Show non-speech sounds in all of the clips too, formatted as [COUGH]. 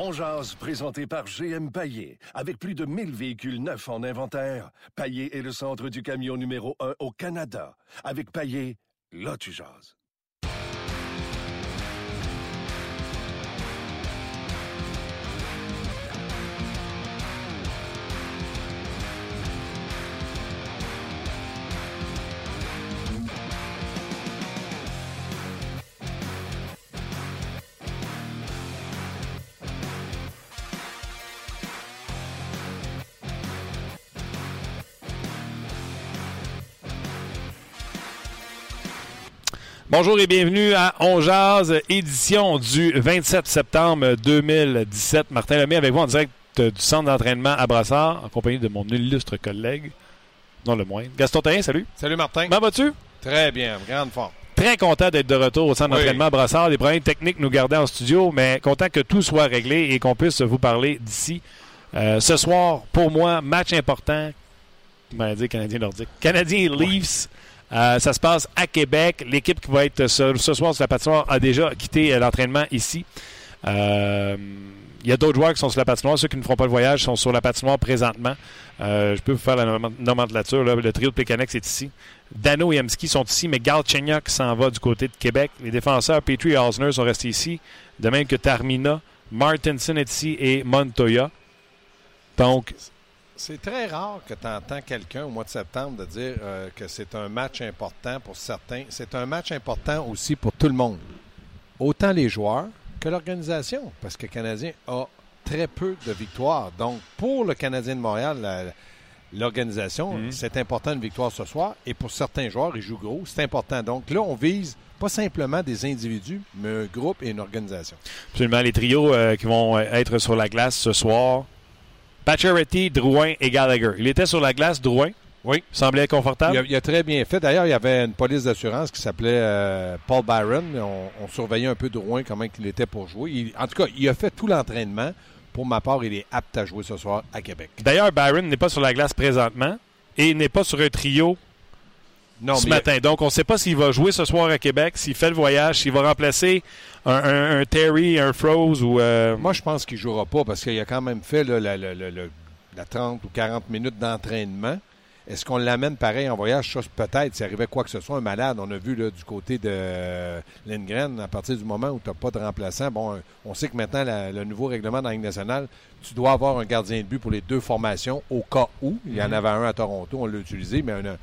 On jase, présenté par GM Paillé. Avec plus de 1000 véhicules neufs en inventaire, Paillé est le centre du camion numéro 1 au Canada. Avec Paillé, là tu. Bonjour et bienvenue à On Jazz, édition du 27 septembre 2017. Martin Lemay avec vous en direct du centre d'entraînement à Brassard, en compagnie de mon illustre collègue, non le moindre. Gaston Terrien, salut. Salut Martin. Comment vas-tu? Très bien, grande forme. Très content d'être de retour au centre Oui. d'entraînement à Brassard. Les problèmes techniques nous gardaient en studio, mais content que tout soit réglé et qu'on puisse vous parler d'ici. Euh, ce soir, pour moi, match important. Comment dire Canadien nordique? Canadien Leafs. Euh, ça se passe à Québec. L'équipe qui va être ce, soir sur la patinoire a déjà quitté euh, l'entraînement ici. Euh, Il y a d'autres joueurs qui sont sur la patinoire. Ceux qui ne feront pas le voyage sont sur la patinoire présentement. Je peux vous faire la nom- nomenclature. Le trio de Pécanex est ici. Dano et Emski sont ici, mais Galchenyuk s'en va du côté de Québec. Les défenseurs Petrie et Osner sont restés ici, de même que Tarmina. Martinson est ici et Montoya. Donc, C'est très rare que tu entends quelqu'un au mois de septembre de dire euh, que c'est un match important pour certains. C'est un match important aussi pour tout le monde. Autant les joueurs que l'organisation. Parce que le Canadien a très peu de victoires. Donc, pour le Canadien de Montréal, l'organisation, Mhm. c'est important une victoire ce soir. Et pour certains joueurs, ils jouent gros. C'est important. Donc là, on vise pas simplement des individus, mais un groupe et une organisation. absolument, les trios euh, qui vont euh, être sur la glace ce soir. Pacioretty, Drouin et Gallagher. Il était sur la glace, Drouin? Oui. Semblait confortable? Il a, il a très bien fait. D'ailleurs, il y avait une police d'assurance qui s'appelait euh, Paul Byron. On, on surveillait un peu Drouin, comment il était pour jouer. Il- en tout cas, il a fait tout l'entraînement. Pour ma part, il est apte à jouer ce soir à Québec. D'ailleurs, Byron n'est pas sur la glace présentement et n'est pas sur un trio Non, ce mais matin. Donc, on ne sait pas s'il va jouer ce soir à Québec, s'il fait le voyage, s'il va remplacer un, un- un Terry, un Froze ou. euh, moi, je pense qu'il ne jouera pas parce qu'il a quand même fait là, la, la- la- la- la 30 ou 40 minutes d'entraînement. Est-ce qu'on l'amène pareil en voyage? Ça, peut-être. S'il arrivait quoi que ce soit, un malade, on a vu là, du côté de euh, Lindgren, à partir du moment où tu n'as pas de remplaçant, bon, on sait que maintenant, la- le nouveau règlement dans la Ligue nationale, tu dois avoir un gardien de but pour les deux formations au cas où. Il y en avait un à Toronto, on l'a utilisé, mais on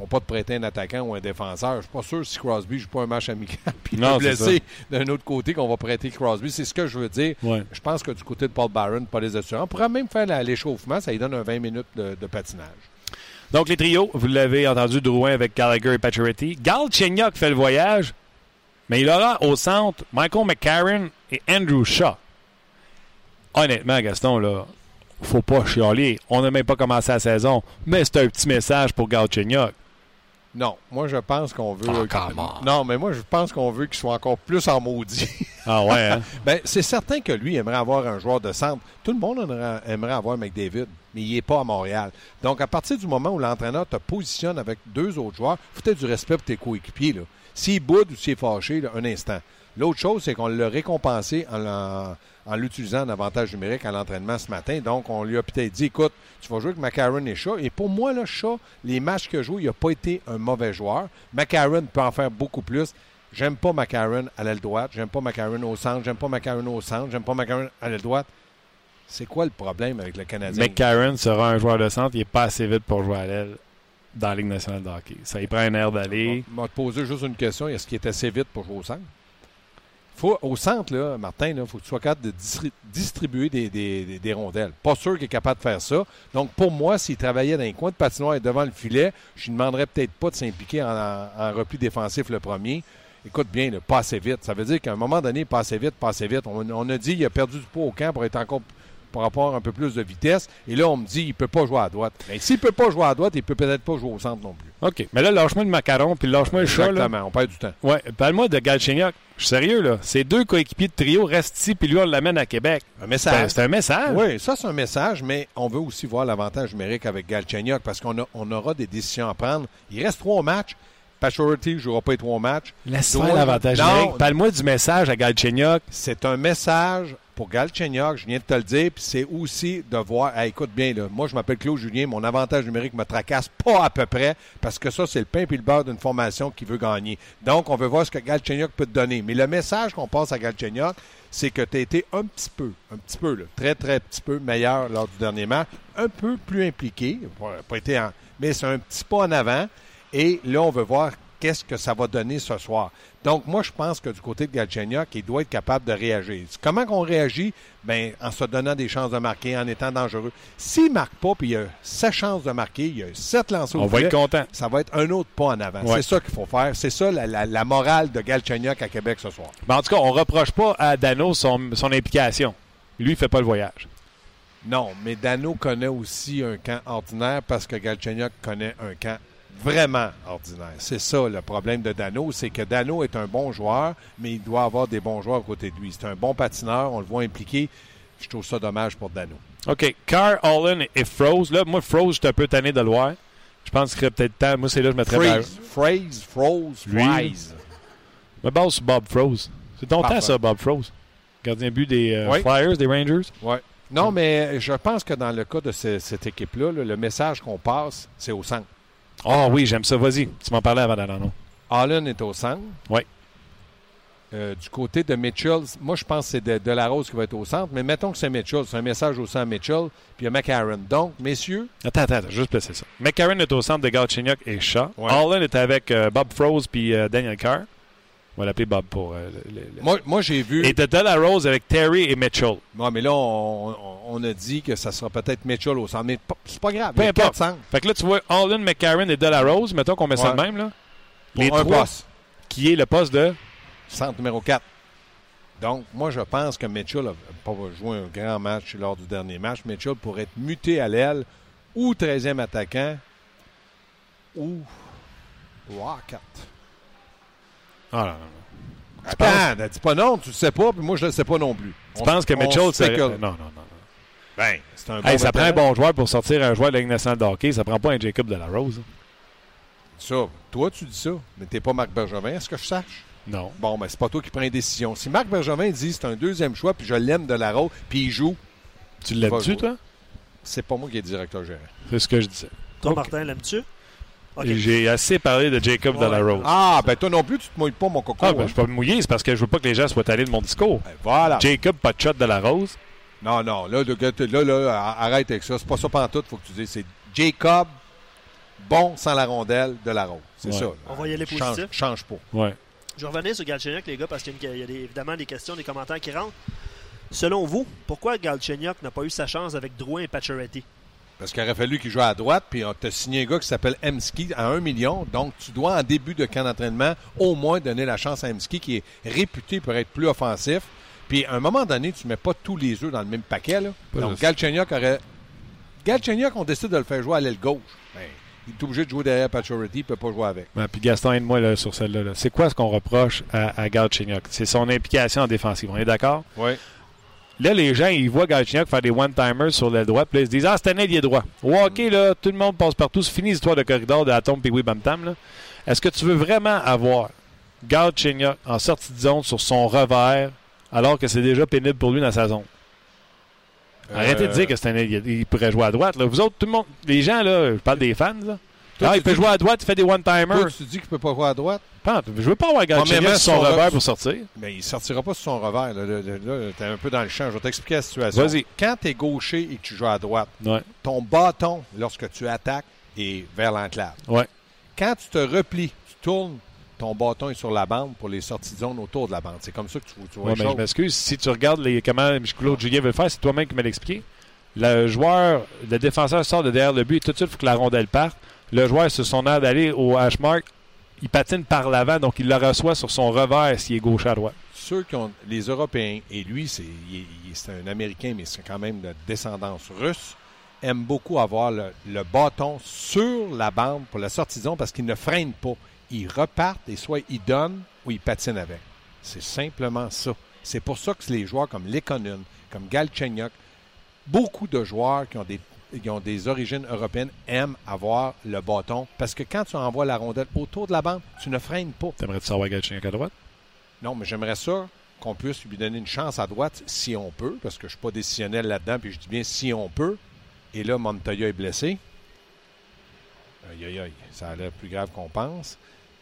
on pas de prêter un attaquant ou un défenseur. Je suis pas sûr si Crosby ne joue pas un match amical [LAUGHS] puis Non, blessé d'un autre côté qu'on va prêter Crosby. C'est ce que je veux dire. Ouais. Je pense que du côté de Paul Byron, pas les assurants, on pourrait même faire l'échauffement. Ça lui donne un 20 minutes de, de patinage. Donc, les trios, vous l'avez entendu, Drouin avec Gallagher et Pacioretty. Galchenyuk fait le voyage, mais il aura au centre Michael McCarron et Andrew Shaw. Honnêtement, Gaston, là, faut pas chialer. On n'a même pas commencé la saison, mais c'est un petit message pour Galchenyuk. Non, moi je pense qu'on veut. Oh, on. non, mais moi je pense qu'on veut qu'il soit encore plus en maudit. [LAUGHS] Ah ouais, hein? [LAUGHS] ben, c'est certain que lui aimerait avoir un joueur de centre. Tout le monde aimerait, avoir McDavid, mais il n'est pas à Montréal. Donc, à partir du moment où l'entraîneur te positionne avec deux autres joueurs, il faut peut-être du respect pour tes coéquipiers. S'il boude ou s'il est fâché, là, un instant. L'autre chose, c'est qu'on l'a récompensé en, l'en- en l'utilisant en avantage numérique à l'entraînement ce matin. Donc, on lui a peut-être dit, écoute, tu vas jouer avec McCarron et Shaw. Et pour moi, là, Shaw, les matchs qu'il a joués, il n'a pas été un mauvais joueur. McCarron peut en faire beaucoup plus. J'aime pas McCarron à l'aile droite. J'aime pas McCarron au centre. J'aime pas McCarron au centre. J'aime pas McCarron à l'aile droite. C'est quoi le problème avec le Canadien? McCarron sera un joueur de centre. Il n'est pas assez vite pour jouer à l'aile dans la Ligue nationale de hockey. Ça, il prend un air d'aller. Je vais te poser juste une question. Est-ce qu'il est assez vite pour jouer au centre? Faut, au centre, là, Martin, il faut que tu sois capable de distri- distribuer des, rondelles. Pas sûr qu'il est capable de faire ça. Donc, pour moi, s'il travaillait dans les coins de patinoire et devant le filet, je ne demanderais peut-être pas de s'impliquer en, repli défensif le premier. Écoute bien, là, pas assez vite. Ça veut dire qu'à un moment donné, pas assez vite, pas assez vite. On, on a dit qu'il a perdu du poids au camp pour être encore pour avoir un peu plus de vitesse. Et là, on me dit qu'il ne peut pas jouer à droite. Mais s'il ne peut pas jouer à droite, il ne peut peut-être pas jouer au centre non plus. OK. Mais là, lâche-moi le macaron, puis lâche-moi le chat. Là. Exactement. On perd du temps. Ouais, parle-moi de Galchenyuk. Je suis sérieux, là. Ces deux coéquipiers de trio restent ici, puis lui, on l'amène à Québec. Un message. c'est un message. Oui, ça, c'est un message, mais on veut aussi voir l'avantage numérique avec Galchenyuk parce qu'on a- on aura des décisions à prendre. Il reste trois matchs. Pachority ne jouera pas les trois matchs. Laisse Doit- faire l'avantage numérique. Parle-moi du message à Galchenyuk. C'est un message pour Galchenyuk, je viens de te le dire, puis c'est aussi de voir. Écoute bien, là, moi, je m'appelle Claude Julien, mon avantage numérique me tracasse pas à peu près, parce que ça, c'est le pain et le beurre d'une formation qui veut gagner. Donc, on veut voir ce que Galchenyuk peut te donner. Mais le message qu'on passe à Galchenyuk, c'est que tu as été un petit peu, un petit peu, très, très petit peu meilleur lors du dernier match, un peu plus impliqué, mais c'est un petit pas en avant. Et là, on veut voir qu'est-ce que ça va donner ce soir. Donc, moi, je pense que du côté de Galchenyuk, il doit être capable de réagir. Comment qu'on réagit? Bien, en se donnant des chances de marquer, en étant dangereux. S'il ne marque pas, puis il a sa chance de marquer, il y a sept lancers au On va être content. ça va être un autre pas en avant. Ouais. C'est ça qu'il faut faire. C'est ça la, la- la morale de Galchenyuk à Québec ce soir. Mais en tout cas, on reproche pas à Dano son, son implication. Lui, il fait pas le voyage. Non, mais Dano connaît aussi un camp ordinaire parce que Galchenyuk connaît un camp vraiment ordinaire. C'est ça le problème de Dano, c'est que Dano est un bon joueur, mais il doit avoir des bons joueurs à côté de lui. C'est un bon patineur, on le voit impliqué. Je trouve ça dommage pour Dano. OK. Carr, Allen et Froze. Là, moi, Froze, je suis un peu tanné de le voir. Je pense qu'il serait peut-être temps. Moi, c'est là que je mettrais Phrase, Froze. Fries. ma base sur Bob Froze. C'est ton Parfait. temps, ça, Bob Froze. Gardien but des euh, Oui. Flyers, des Rangers. Ouais. Non, mais je pense que dans le cas de ce- cette équipe-là, là, le message qu'on passe, c'est au centre. Ah oui, j'aime ça. Vas-y. Tu m'en parlais avant nom. Allen est au centre. Oui. Euh, du côté de Mitchell, moi je pense que c'est de, de la Rose qui va être au centre, mais mettons que c'est Mitchell, c'est un message au centre Mitchell, puis il y a McCarron. Donc, messieurs, Attends, attends, attends, juste placer ça. McCarron est au centre de Galchenyuk et Shaw. Ouais. Allen est avec euh, Bob Froze puis euh, Daniel Carr. On va l'appeler Bob pour. euh, le- le- le- moi, moi j'ai vu. Et de La Rose avec Terry et Mitchell. Ouais, mais là, on, on- on a dit que ça sera peut-être Mitchell au centre, mais c'est pas grave. Peu importe. Fait que là, tu vois Allen, McCarron et De La Rose. Mettons qu'on met ça de même, là. pour Les un trois, poste. qui est le poste de. Centre numéro 4. Donc, moi, je pense que Mitchell n'a pas joué un grand match lors du dernier match. Mitchell pourrait être muté à l'aile ou 13e attaquant ou Rocket. Ah, non, non. Attends, dis pas non, tu le sais pas, puis moi, je le sais pas non plus. Tu penses que Mitchell, c'est. Non, non, non. Ben, c'est un bon Hey, ça prend un bon joueur pour sortir un joueur de la Ligue nationale de hockey. Ça prend pas un Jacob de la Rose. Ça, toi, tu dis ça, mais t'es pas Marc Bergevin, est-ce que je sache? Non. Bon, ben, c'est pas toi qui prends une décision. Si Marc Bergevin dit c'est un deuxième choix, puis je l'aime de la rôle, puis il joue, Tu l'aimes-tu, toi? c'est pas moi qui est directeur gérant. C'est ce que je disais. Toi. Martin, l'aimes-tu? J'ai assez parlé de Jacob de la Ouais. Rose. Ah, ben toi non plus, tu te mouilles pas, mon coco. Ah, ben, hein. je peux pas me mouiller, c'est parce que je veux pas que les gens soient allés de mon discours. Ben, voilà. Jacob, pas de shot de la Rose. Non, non, là, là, là, arrête avec ça. C'est pas ça pantoute, faut que tu dises. C'est Jacob, bon sans la rondelle de la rose. C'est Ouais. ça. là. On va y aller change, positif. change pas. Ouais. Je revenais sur Galchenyuk, les gars, parce qu'il y a, une- il y a des- évidemment des questions, des commentaires qui rentrent. Selon vous, pourquoi Galchenyuk n'a pas eu sa chance avec Drouin et Pacioretty? Parce qu'il aurait fallu qu'il joue à droite, puis on t'a signé un gars qui s'appelle Emski à 1 million. Donc, tu dois, en début de camp d'entraînement, au moins donner la chance à Emski, qui est réputé pour être plus offensif. Puis, à un moment donné, tu mets pas tous les œufs dans le même paquet. Là. Donc. Galchenyuk aurait. Galchenyuk, on décide de le faire jouer à l'aile gauche. Ben, il est obligé de jouer derrière Pacioretty, il peut pas jouer avec. Ouais, puis Gaston, aide-moi sur celle-là. là. C'est quoi ce qu'on reproche à, à Galchenyuk? C'est son implication en défensive. On est d'accord? Oui. Là, les gens, ils voient Galchenyuk faire des one-timers sur l'aile droite, puis là, ils se disent Ah, c'est un ailier droit. Au hockey, là, tout le monde passe partout. C'est fini l'histoire de corridor de Atom puis oui, bam tam. Est-ce que tu veux vraiment avoir Galchenyuk en sortie de zone sur son revers alors que c'est déjà pénible pour lui dans sa zone? Arrêtez de Euh, dire que c'est un. Il pourrait jouer à droite. Là. Vous autres, tout le monde, les gens, là, je parle des fans, là. Toi, Ah, il peut jouer à droite, il fait des one-timers. Toi, tu dis qu'il peut pas jouer à droite? Pente, Je veux pas avoir Galchenyuk sur son revers re- pour sortir. Mais il sortira pas sur son revers. Là, Là, là, t'es un peu dans le champ. Je vais t'expliquer la situation. Vas-y. Quand tu es gaucher et que tu joues à droite, Ouais. ton bâton, lorsque tu attaques, est vers l'enclave. Ouais. Quand tu te replies, tu tournes, ton bâton est sur la bande pour les sorties de zone autour de la bande. C'est comme ça que tu, tu vois Ouais, mais je m'excuse. Si tu regardes les, comment Claude Julien veut le faire, c'est toi-même qui me l'expliqué. Le joueur, le défenseur sort de derrière le but et tout de suite, il faut que la rondelle parte. Le joueur, sur son air d'aller au hash mark, il patine par l'avant, donc il le reçoit sur son revers s'il est gauche à droite. Ceux qui ont les Européens, et lui, c'est un Américain, mais c'est quand même de descendance russe, aiment beaucoup avoir le, bâton sur la bande pour la sortie parce qu'ils ne freinent pas. Ils repartent et soit ils donnent ou ils patinent avec. C'est simplement ça. C'est pour ça que les joueurs comme Lekonen, comme Galchenyuk, beaucoup de joueurs qui ont des qui ont des origines européennes aiment avoir le bâton parce que quand tu envoies la rondelle autour de la bande, tu ne freines pas. T'aimerais-tu savoir Galchenyuk à droite? Non, mais j'aimerais ça qu'on puisse lui donner une chance à droite si on peut, parce que je ne suis pas décisionnel là-dedans, puis je dis bien si on peut. Et là, Montoya est blessé. Aïe, aïe, aïe, ça a l'air plus grave qu'on pense.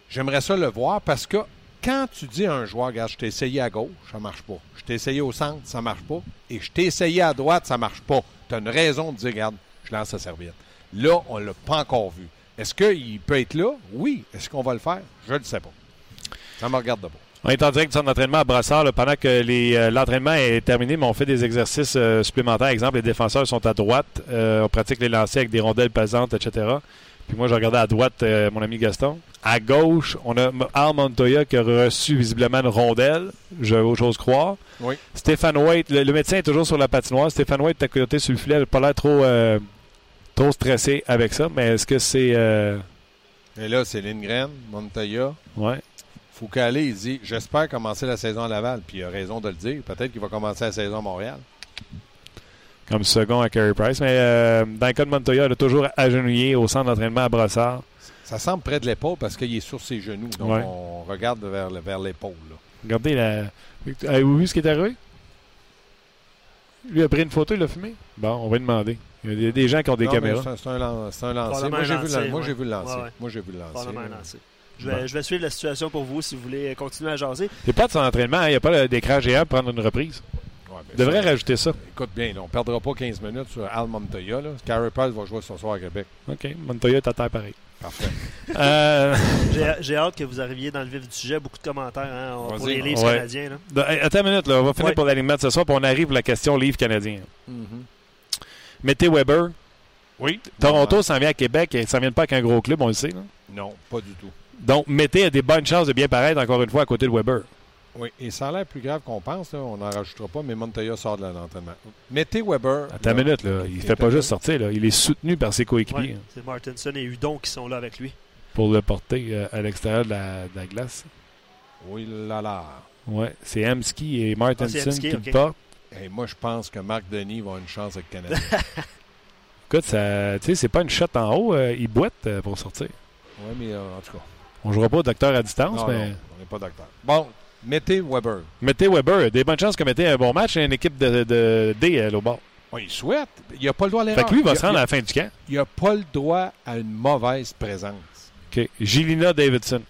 J'aimerais ça le voir parce que quand tu dis à un joueur, regarde, je t'ai essayé à gauche, ça marche pas. Je t'ai essayé au centre, ça marche pas. Et je t'ai essayé à droite, ça marche pas. Tu as une raison de dire, regarde, je lance sa serviette. Là, on ne l'a pas encore vu. Est-ce qu'il peut être là? Oui. Est-ce qu'on va le faire? Je ne le sais pas. Ça me regarde de. On est en direct du centre d'entraînement à Brassard pendant que euh, l'entraînement est terminé, mais on fait des exercices euh, supplémentaires. Exemple, les défenseurs sont à droite. euh, on pratique les lancers avec des rondelles pesantes, etc. Puis moi, je regardais à droite euh, mon ami Gaston. À gauche, on a Al Montoya qui a reçu visiblement une rondelle. J'ose croire. Oui. Stéphane White, le, le médecin est toujours sur la patinoire. Stéphane White, à côté sur le filet, il n'a pas l'air trop, euh, trop stressé avec ça. Mais est-ce que c'est. euh, Et là, c'est Lindgren, Montoya. ouais. Foucault, il dit J'espère commencer la saison à Laval. Puis il a raison de le dire. Peut-être qu'il va commencer la saison à Montréal. Comme second à Carey Price. Mais euh, dans le cas de Montoya, il a toujours agenouillé au centre d'entraînement à Brossard. Ça semble près de l'épaule parce qu'il est sur ses genoux. Donc Ouais. on regarde vers, vers l'épaule. là. Regardez, la... avez-vous vu ce qui est arrivé? Lui a pris une photo, il l'a filmé? Bon, on va lui demander. Il y a des- des gens qui ont des Non, caméras. C'est un, lan- un. Probablement Moi, j'ai vu, le- lancé, moi, j'ai ouais. vu le lancer. Ouais, ouais. Moi, j'ai vu le lancer. Lancer. Je vais, je vais suivre la situation pour vous si vous voulez continuer à jaser. C'est pas de son entraînement, hein. il n'y a pas d'écran géant pour prendre une reprise. Ouais, ben, devrait ça- rajouter ça. Écoute bien, là, on ne perdra pas 15 minutes sur Al Montoya. Là. Carey Price va jouer ce soir à Québec. OK, Montoya est à terre pareil. Parfait. [LAUGHS] Euh, J'ai hâte que vous arriviez dans le vif du sujet. Beaucoup de commentaires hein, pour les livres Ouais. canadiens. là. de- hey, attends une minute, là. on va finir Ouais. pour l'alignement de ce soir, puis on arrive pour la question livre canadien. Mettez Weber. Oui. Toronto s'en vient à Québec et ça vient pas avec un gros club, on le sait. là. Non, pas du tout. Donc, Mettez a des bonnes chances de bien paraître encore une fois à côté de Weber. Oui, et ça a l'air plus grave qu'on pense. là. On n'en rajoutera pas, mais Montoya sort de l'entraînement. Mettez Weber. Attends une minute, là. il est fait pas juste sortir. Là. Il est soutenu par ses coéquipiers Ouais, C'est Martinson et Hudon qui sont là avec lui. pour le porter euh, à l'extérieur de la, de la glace. Oui, là, là. Ouais, c'est Amski et Martinson Ah, qui le portent. Et moi, je pense que Marc Denis va avoir une chance avec le Canada. [LAUGHS] Écoute, ça, tu sais, c'est pas une shot en haut. euh, il boite euh, pour sortir. oui, mais euh, en tout cas. On jouera pas au docteur à distance, Non, mais non, on n'est pas docteur. Bon, mettez Weber. mettez Weber. Il y a des bonnes chances que mettez un bon match. A une équipe de, de D là, au bord. Il souhaite. Il n'a pas le droit à Fait l'erreur. que lui, il va Il se rendre à la fin du camp. Il n'a pas le droit à une mauvaise présence. OK. Gilina Davidson.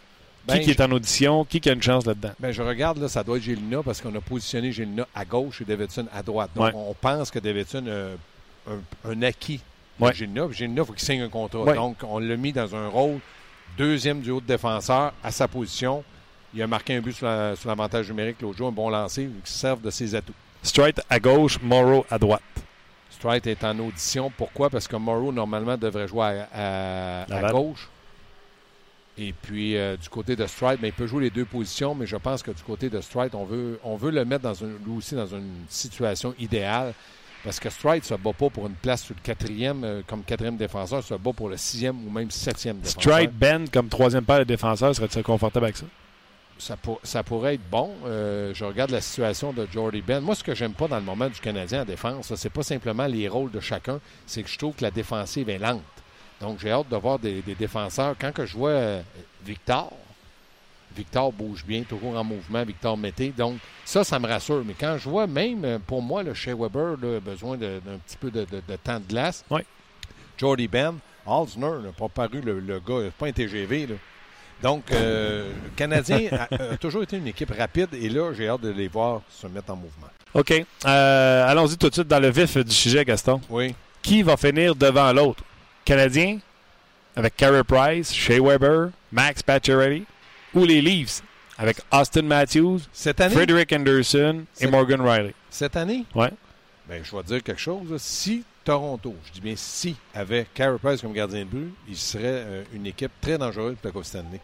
Ben, qui, qui est en audition? Qui, qui a une chance là-dedans? Ben, je regarde, là, ça doit être Gélina parce qu'on a positionné Gélina à gauche et Davidson à droite. Donc, Ouais. on pense que Davidson a un, un acquis Ouais. Gélina. Il faut qu'il signe un contrat. Ouais. Donc, on l'a mis dans un rôle deuxième du haut de défenseur à sa position. Il a marqué un but sur la- sur l'avantage numérique l'autre jour, un bon lancer, qui servent de ses atouts. Straight à gauche, Morrow à droite. Strite est en audition. Pourquoi? Parce que Morrow, normalement, devrait jouer à, à- à Laval. gauche. Et puis, euh, du côté de Strite, ben, il peut jouer les deux positions, mais je pense que du côté de Strite, on veut, on veut le mettre dans une, lui aussi dans une situation idéale. Parce que Strite ne se bat pas pour une place sur le quatrième, euh, comme quatrième défenseur, se bat pour le sixième ou même septième défenseur. Straight Ben comme troisième paire de défenseurs, serait-tu confortable avec ça? Ça, pour- ça pourrait être bon. Euh, je regarde la situation de Jordy Ben. Moi, ce que j'aime pas dans le moment du Canadien en défense, c'est pas simplement les rôles de chacun, c'est que je trouve que la défensive est lente. Donc, j'ai hâte de voir des, des défenseurs. Quand que je vois euh, Victor, Victor bouge bien, toujours en mouvement, Victor Mété. Donc, ça, ça me rassure. Mais quand je vois même, euh, pour moi, le chez Weber là, a besoin d'un petit peu de, de- de temps de glace. Oui. Jordy Ben, Halsner n'a pas paru le, le gars, il n'a pas un TGV. Là. Donc, euh, le Canadien a, a toujours été une équipe rapide et là, j'ai hâte de les voir se mettre en mouvement. OK. Euh, Allons-y tout de suite dans le vif du sujet, Gaston. Oui. Qui va finir devant l'autre? Canadien, avec Carey Price, Shea Weber, Max Pacioretty, ou les Leafs, avec Austin Matthews, Cette année, Frederick Anderson et Morgan Riley? cette année? Ouais. ben, je vais te dire quelque chose. Si Toronto, je dis bien si, avait Carey Price comme gardien de but, il serait euh, une équipe très dangereuse pour la Coupe Stanley.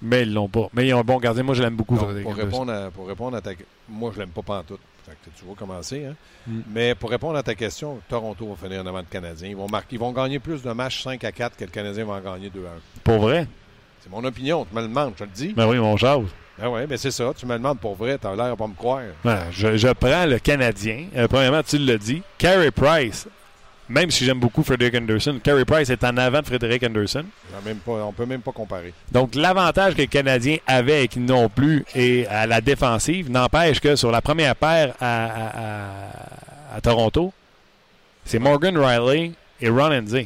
Mais ils l'ont pas. Mais ils ont un bon gardien. Moi, je l'aime beaucoup, Donc, pour, répondre à, pour répondre à ta Moi, je l'aime pas pantoute. Fait que tu vas commencer. Hein? Mm. Mais pour répondre à ta question, Toronto va finir en avant de Canadien. Ils vont, marquer, ils vont gagner plus de matchs 5 à 4 que le Canadien va en gagner 2 à 1. Pour vrai? C'est mon opinion. Tu me le demandes, je te le dis. Ben oui, mon jase. Ben oui, mais c'est ça. Tu me le demandes pour vrai. Tu as l'air à pas me croire. Je, je prends le Canadien. Euh, premièrement, tu l'as dit. Carey Price même si j'aime beaucoup Frederick Anderson, Carey Price est en avant de Frederick Anderson. Même pas, on peut même pas comparer. Donc, l'avantage que les Canadiens avaient et qu'ils n'ont plus et à la défensive n'empêche que sur la première paire à, à- à- à Toronto, c'est Morgan Riley et Ron Enze.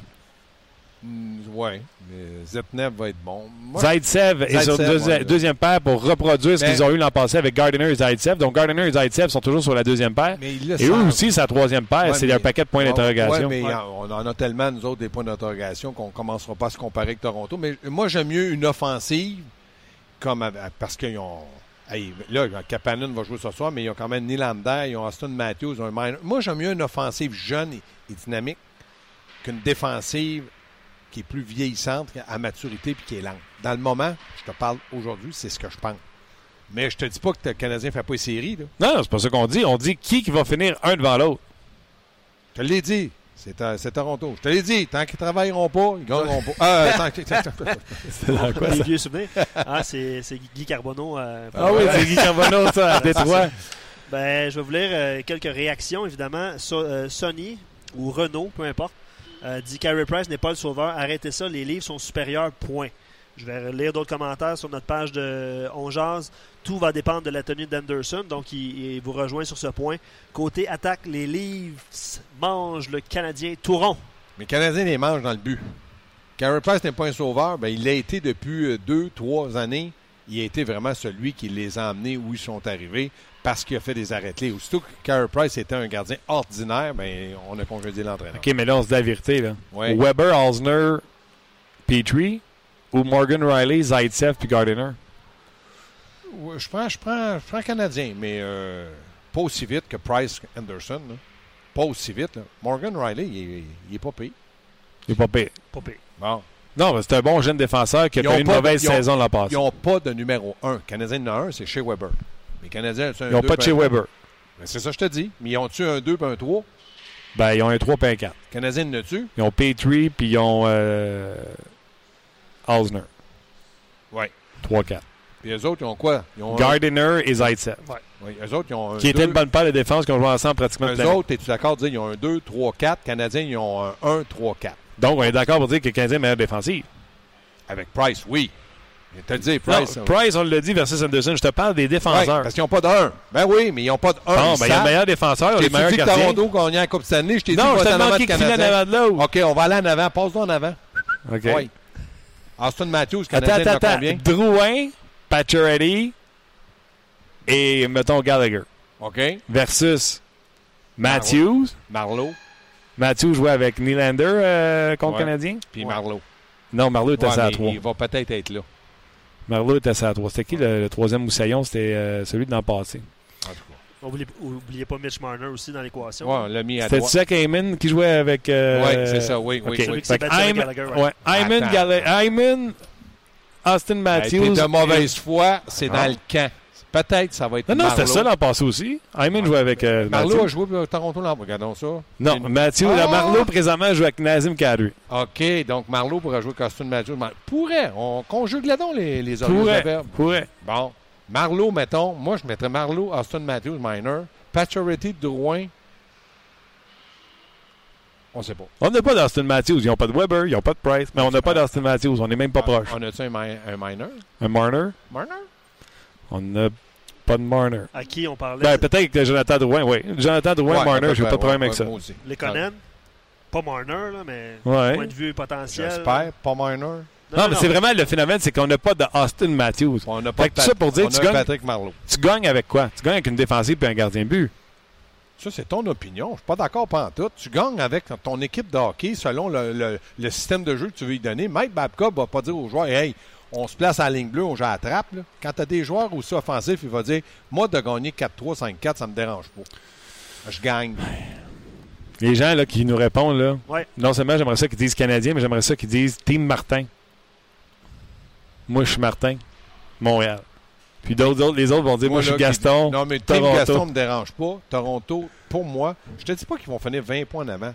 Mm, ouais, mais Zetnev va être bon. Moi, Zaitsev est sur deuxi- deuxième paire pour reproduire ce qu'ils ont eu l'an passé avec Gardiner et Zaitsev. Donc, Gardiner et Zaitsev sont toujours sur la deuxième paire. mais Et eux aussi, sa troisième paire, Ouais, c'est un paquet de points Ouais, d'interrogation. ouais, mais Ouais. on en a tellement, nous autres, des points d'interrogation qu'on ne commencera pas à se comparer avec Toronto. Mais moi, j'aime mieux une offensive comme parce qu'ils ont. Hey, là, Kapanen va jouer ce soir, mais ils ont quand même Nylander, ils ont Austin Matthews, ils ont un minor. Moi, j'aime mieux une offensive jeune et, et dynamique qu'une défensive qui est plus vieillissante à maturité puis qui est lente. Dans le moment, je te parle aujourd'hui, c'est ce que je pense. Mais je te dis pas que le Canadien ne fait pas les séries. Là. Non, c'est pas ça qu'on dit. On dit qui, qui va finir un devant l'autre. Je te l'ai dit. C'est c'est Toronto. Je te l'ai dit. Tant qu'ils ne travailleront pas, ils gagneront pas. [LAUGHS] Ah, tant qu'ils- [LAUGHS] C'est dans quoi, Les vieux souvenirs. Ah, c'est c'est Guy Carbonneau. euh, Ah oui, c'est Guy Carbonneau, ça, [LAUGHS] à Détroit. Ben, je vais vous lire euh, quelques réactions, évidemment. So- euh, Sony ou Renault, peu importe, euh, dit Carey Price n'est pas le sauveur. Arrêtez ça, les livres sont supérieurs, point. Je vais lire d'autres commentaires sur notre page de On Jase. Tout va dépendre de la tenue d'Anderson, donc il, vous rejoint sur ce point. Côté attaque, les livres mangent le Canadien tout rond. Mais les Canadiens les mangent dans le but. Carey Price n'est pas un sauveur. Ben, il l'a été depuis euh, deux, trois années. Il a été vraiment celui qui les a amenés où ils sont arrivés parce qu'il a fait des arrêts-clés. Aussitôt que Carey Price était un gardien ordinaire, ben, on a congédié l'entraîneur. OK, mais là, on se dit la vérité. Là. Ouais. Weber, Osner, Petrie ou Morgan Riley, Zaitsev puis Gardiner? Ouais, Je prends, je prends, je prends Canadien, mais euh, pas aussi vite que Price Anderson. là. Pas aussi vite. là. Morgan Riley, il est, il est pas pire. Il est pas pire. Pas pire. Bon. Non, mais c'est un bon jeune défenseur qui a connu une mauvaise ils ont- saison l'an Ils n'ont pas de numéro 1. Canadien en a un, c'est chez Weber. Les Canadiens, Ils n'ont pas de chez Weber. Ben, c'est ça que je te dis. Mais ils ont-tu un 2 et un 3? Ben, ils ont un 3 et un 4. Canadien en a-tu? Ils ont Petrie puis ils ont euh, Osner. Ouais. 3-4. Puis eux autres, ils ont quoi? Ils ont un- Gardiner et Zaitsev. Oui, eux autres, ils ont un Qui était deux- une bonne paire de défense qui ont joué ensemble pratiquement Eux autres, es-tu d'accord de dire qu'ils ont un 2, 3, 4? Canadiens, ils ont un 1, 3, 4. Donc, on est d'accord pour dire que le Canadien est meilleur défensif. Avec Price, oui. Non, Price. on l'a dit versus Anderson. Je te parle des Ouais, défenseurs. parce qu'ils n'ont pas de 1. Ben oui, mais ils n'ont pas de 1. Bon, ben, il y a le meilleur défenseur, les meilleurs dit que. Toronto gagnait la Coupe Stanley? Je t'ai dit Non, te était en qui en avant de l'autre. OK, on va aller en avant. Passe-toi en avant. OK. Oui. Austin Matthews, Attends, Canadien, il en a attends, combien? attends. Drouin, Pacioretty et, mettons, Gallagher. OK. Versus Matthews. Marlowe, Matthews jouait avec Nylander euh, contre Ouais. Canadien? puis Ouais. Marlowe. Non, Marleau était à mais 3. il va peut-être être là. Marleau était à 3. C'était qui le, le troisième moussaillon? C'était euh, celui de l'an passé. En tout cas. Oubliez, oubliez pas Mitch Marner aussi dans l'équation. Ouais, l'a mis à C'était. Zach Heyman qui jouait avec. euh, Oui, c'est ça, oui, oui. OK. oui. Hyman- Gallagher, ouais. ouais, Austin Hey, Matthews. t'es de mauvaise foi, c'est Ah. dans le camp. Peut-être ça va être Non, non, c'était ça l'an passé aussi. Hyman jouait avec euh, Matthews. a joué pour Toronto l'an Regardons ça. Non, Une- Matthews, Ah! Marleau présentement joue avec Nazim Kadri. OK, donc Marleau pourrait jouer avec Austin Matthews. Mar- Pourrait. On conjugue là-dedans les, les Pourrait. verbes. Pourrait. Bon. Marleau, mettons. Moi, je mettrais Marleau, Austin Matthews, Minor. Pacioretty, Drouin. On sait pas. On n'a pas d'Austin Matthews. Ils n'ont pas de Weber, ils n'ont pas de Price, mais on n'a pas d'Austin Matthews. On n'est même pas proche. On a-tu un, mi- un minor? Un Marner? On n'a pas de Marner. À qui on parlait Ben, peut-être que Jonathan Drouin, oui. Jonathan Drouin, Ouais, Marner, j'ai pas de problème ouais, avec ça. ouais. Les Conan? Pas Marner, là, mais Ouais. point de vue potentiel. J'espère. Pas minor. Non, mais c'est vraiment le phénomène, c'est qu'on n'a pas de Austin Matthews. On n'a pas Fait de que ça pour dire on que a tu gagnes- Patrick Marleau. Tu gagnes avec quoi? Tu gagnes avec une défensive et un gardien de but. Ça, c'est ton opinion. Je suis pas d'accord pas en tout. Tu gagnes avec ton équipe de hockey selon le, le- le système de jeu que tu veux y donner. Mike Babcock va pas dire aux joueurs Hey, on se place à la ligne bleue, on joue à la trappe. là. Quand tu as des joueurs aussi offensifs, il va dire Moi, de gagner 4-3, 5-4, ça me dérange pas. Je gagne. Les gens là, qui nous répondent, là, Ouais. non seulement j'aimerais ça qu'ils disent Canadien, mais j'aimerais ça qu'ils disent Team Martin. Moi, je suis Martin, Montréal. Puis d'autres, autres- les autres vont dire Moi, je suis Gaston. Non, mais Team Toronto. Gaston me dérange pas. Toronto, pour moi, je te dis pas qu'ils vont finir 20 points en avant.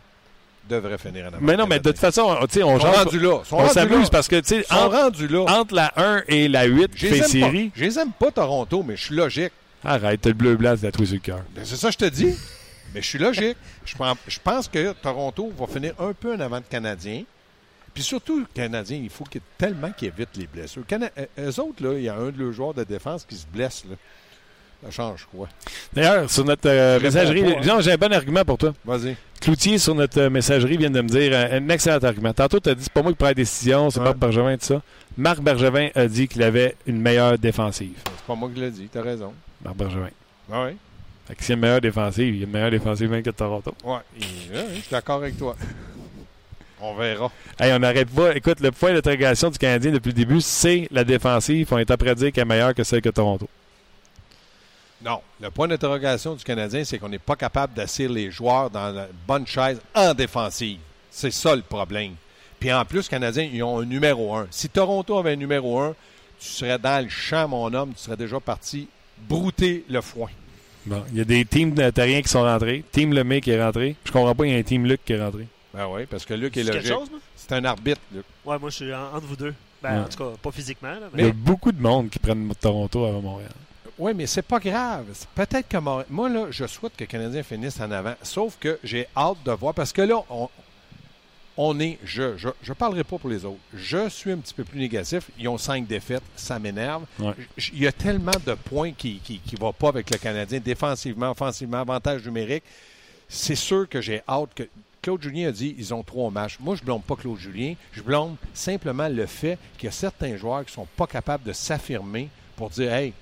Devraient finir en avant. Mais non, mais de toute façon, tu sais, on, rendus là. On s'amuse parce que, tu sais, entre, entre la 1 et la 8 Je qui les fait série, Je les aime pas, Toronto, mais je suis logique. arrête, t'as le bleu blanc, trouille sur le cœur. Ben, c'est ça je te dis. [LAUGHS] Mais je suis logique. Je pense, je pense que Toronto va finir un peu en avant de Canadien. Puis surtout, le Canadien, il faut qu'il, tellement qu'il évite les blessures. Cana euh, eux autres, là, il y a un de leurs joueurs de défense qui se blesse. Là. Ça change quoi? D'ailleurs, sur notre euh, messagerie, pas, hein. Jean, j'ai un bon argument pour toi. Vas-y. Cloutier sur notre euh, messagerie vient de me dire euh, un excellent argument. Tantôt, tu as dit c'est pas moi qui prends la décision, c'est Ouais. Marc Bergevin, tout ça. Marc Bergevin a dit qu'il avait une meilleure défensive. C'est pas moi qui l'ai dit, t'as raison. Marc Bergevin. Ah oui? Fait que s'il y a une meilleure défensive, il y a une meilleure défensive même que Toronto. Ouais. Et- je suis d'accord avec toi. On verra. Hey, on n'arrête pas. Écoute, le point d'interrogation du Canadien depuis le début, c'est la défensive. On est après à dire qu'elle est meilleure que celle que Toronto. Non. Le point d'interrogation du Canadien, c'est qu'on n'est pas capable d'asseoir les joueurs dans la bonne chaise en défensive. C'est ça le problème. Puis en plus, les Canadiens, ils ont un numéro un. Si Toronto avait un numéro un, tu serais dans le champ, mon homme, tu serais déjà parti brouter le foin. Bon, il y a des teams de terriens qui sont rentrés. Team Lemay qui est rentré. Je comprends pas, il y a un team Luc qui est rentré. Ben oui, parce que Luc est C'est quelque logique. C'est un arbitre, Luc. Ouais, moi, je suis en- entre vous deux. Ben, Ouais. en tout cas, pas physiquement. Là, Il y a beaucoup de monde qui prennent Toronto avant Montréal. Oui, mais c'est pas grave. Peut-être que moi, là, je souhaite que les Canadiens finissent en avant. Sauf que j'ai hâte de voir. Parce que là, on, on est. Je je, je parlerai pas pour les autres. Je suis un petit peu plus négatif. Ils ont cinq défaites. Ça m'énerve. Ouais. Il y a tellement de points qui ne qui, qui vont pas avec le Canadien, défensivement, offensivement, avantage numérique. C'est sûr que j'ai hâte que. Claude Julien a dit ils ont trois matchs. Moi, je blâme pas Claude Julien. Je blâme simplement le fait qu'il y a certains joueurs qui sont pas capables de s'affirmer pour dire Hey,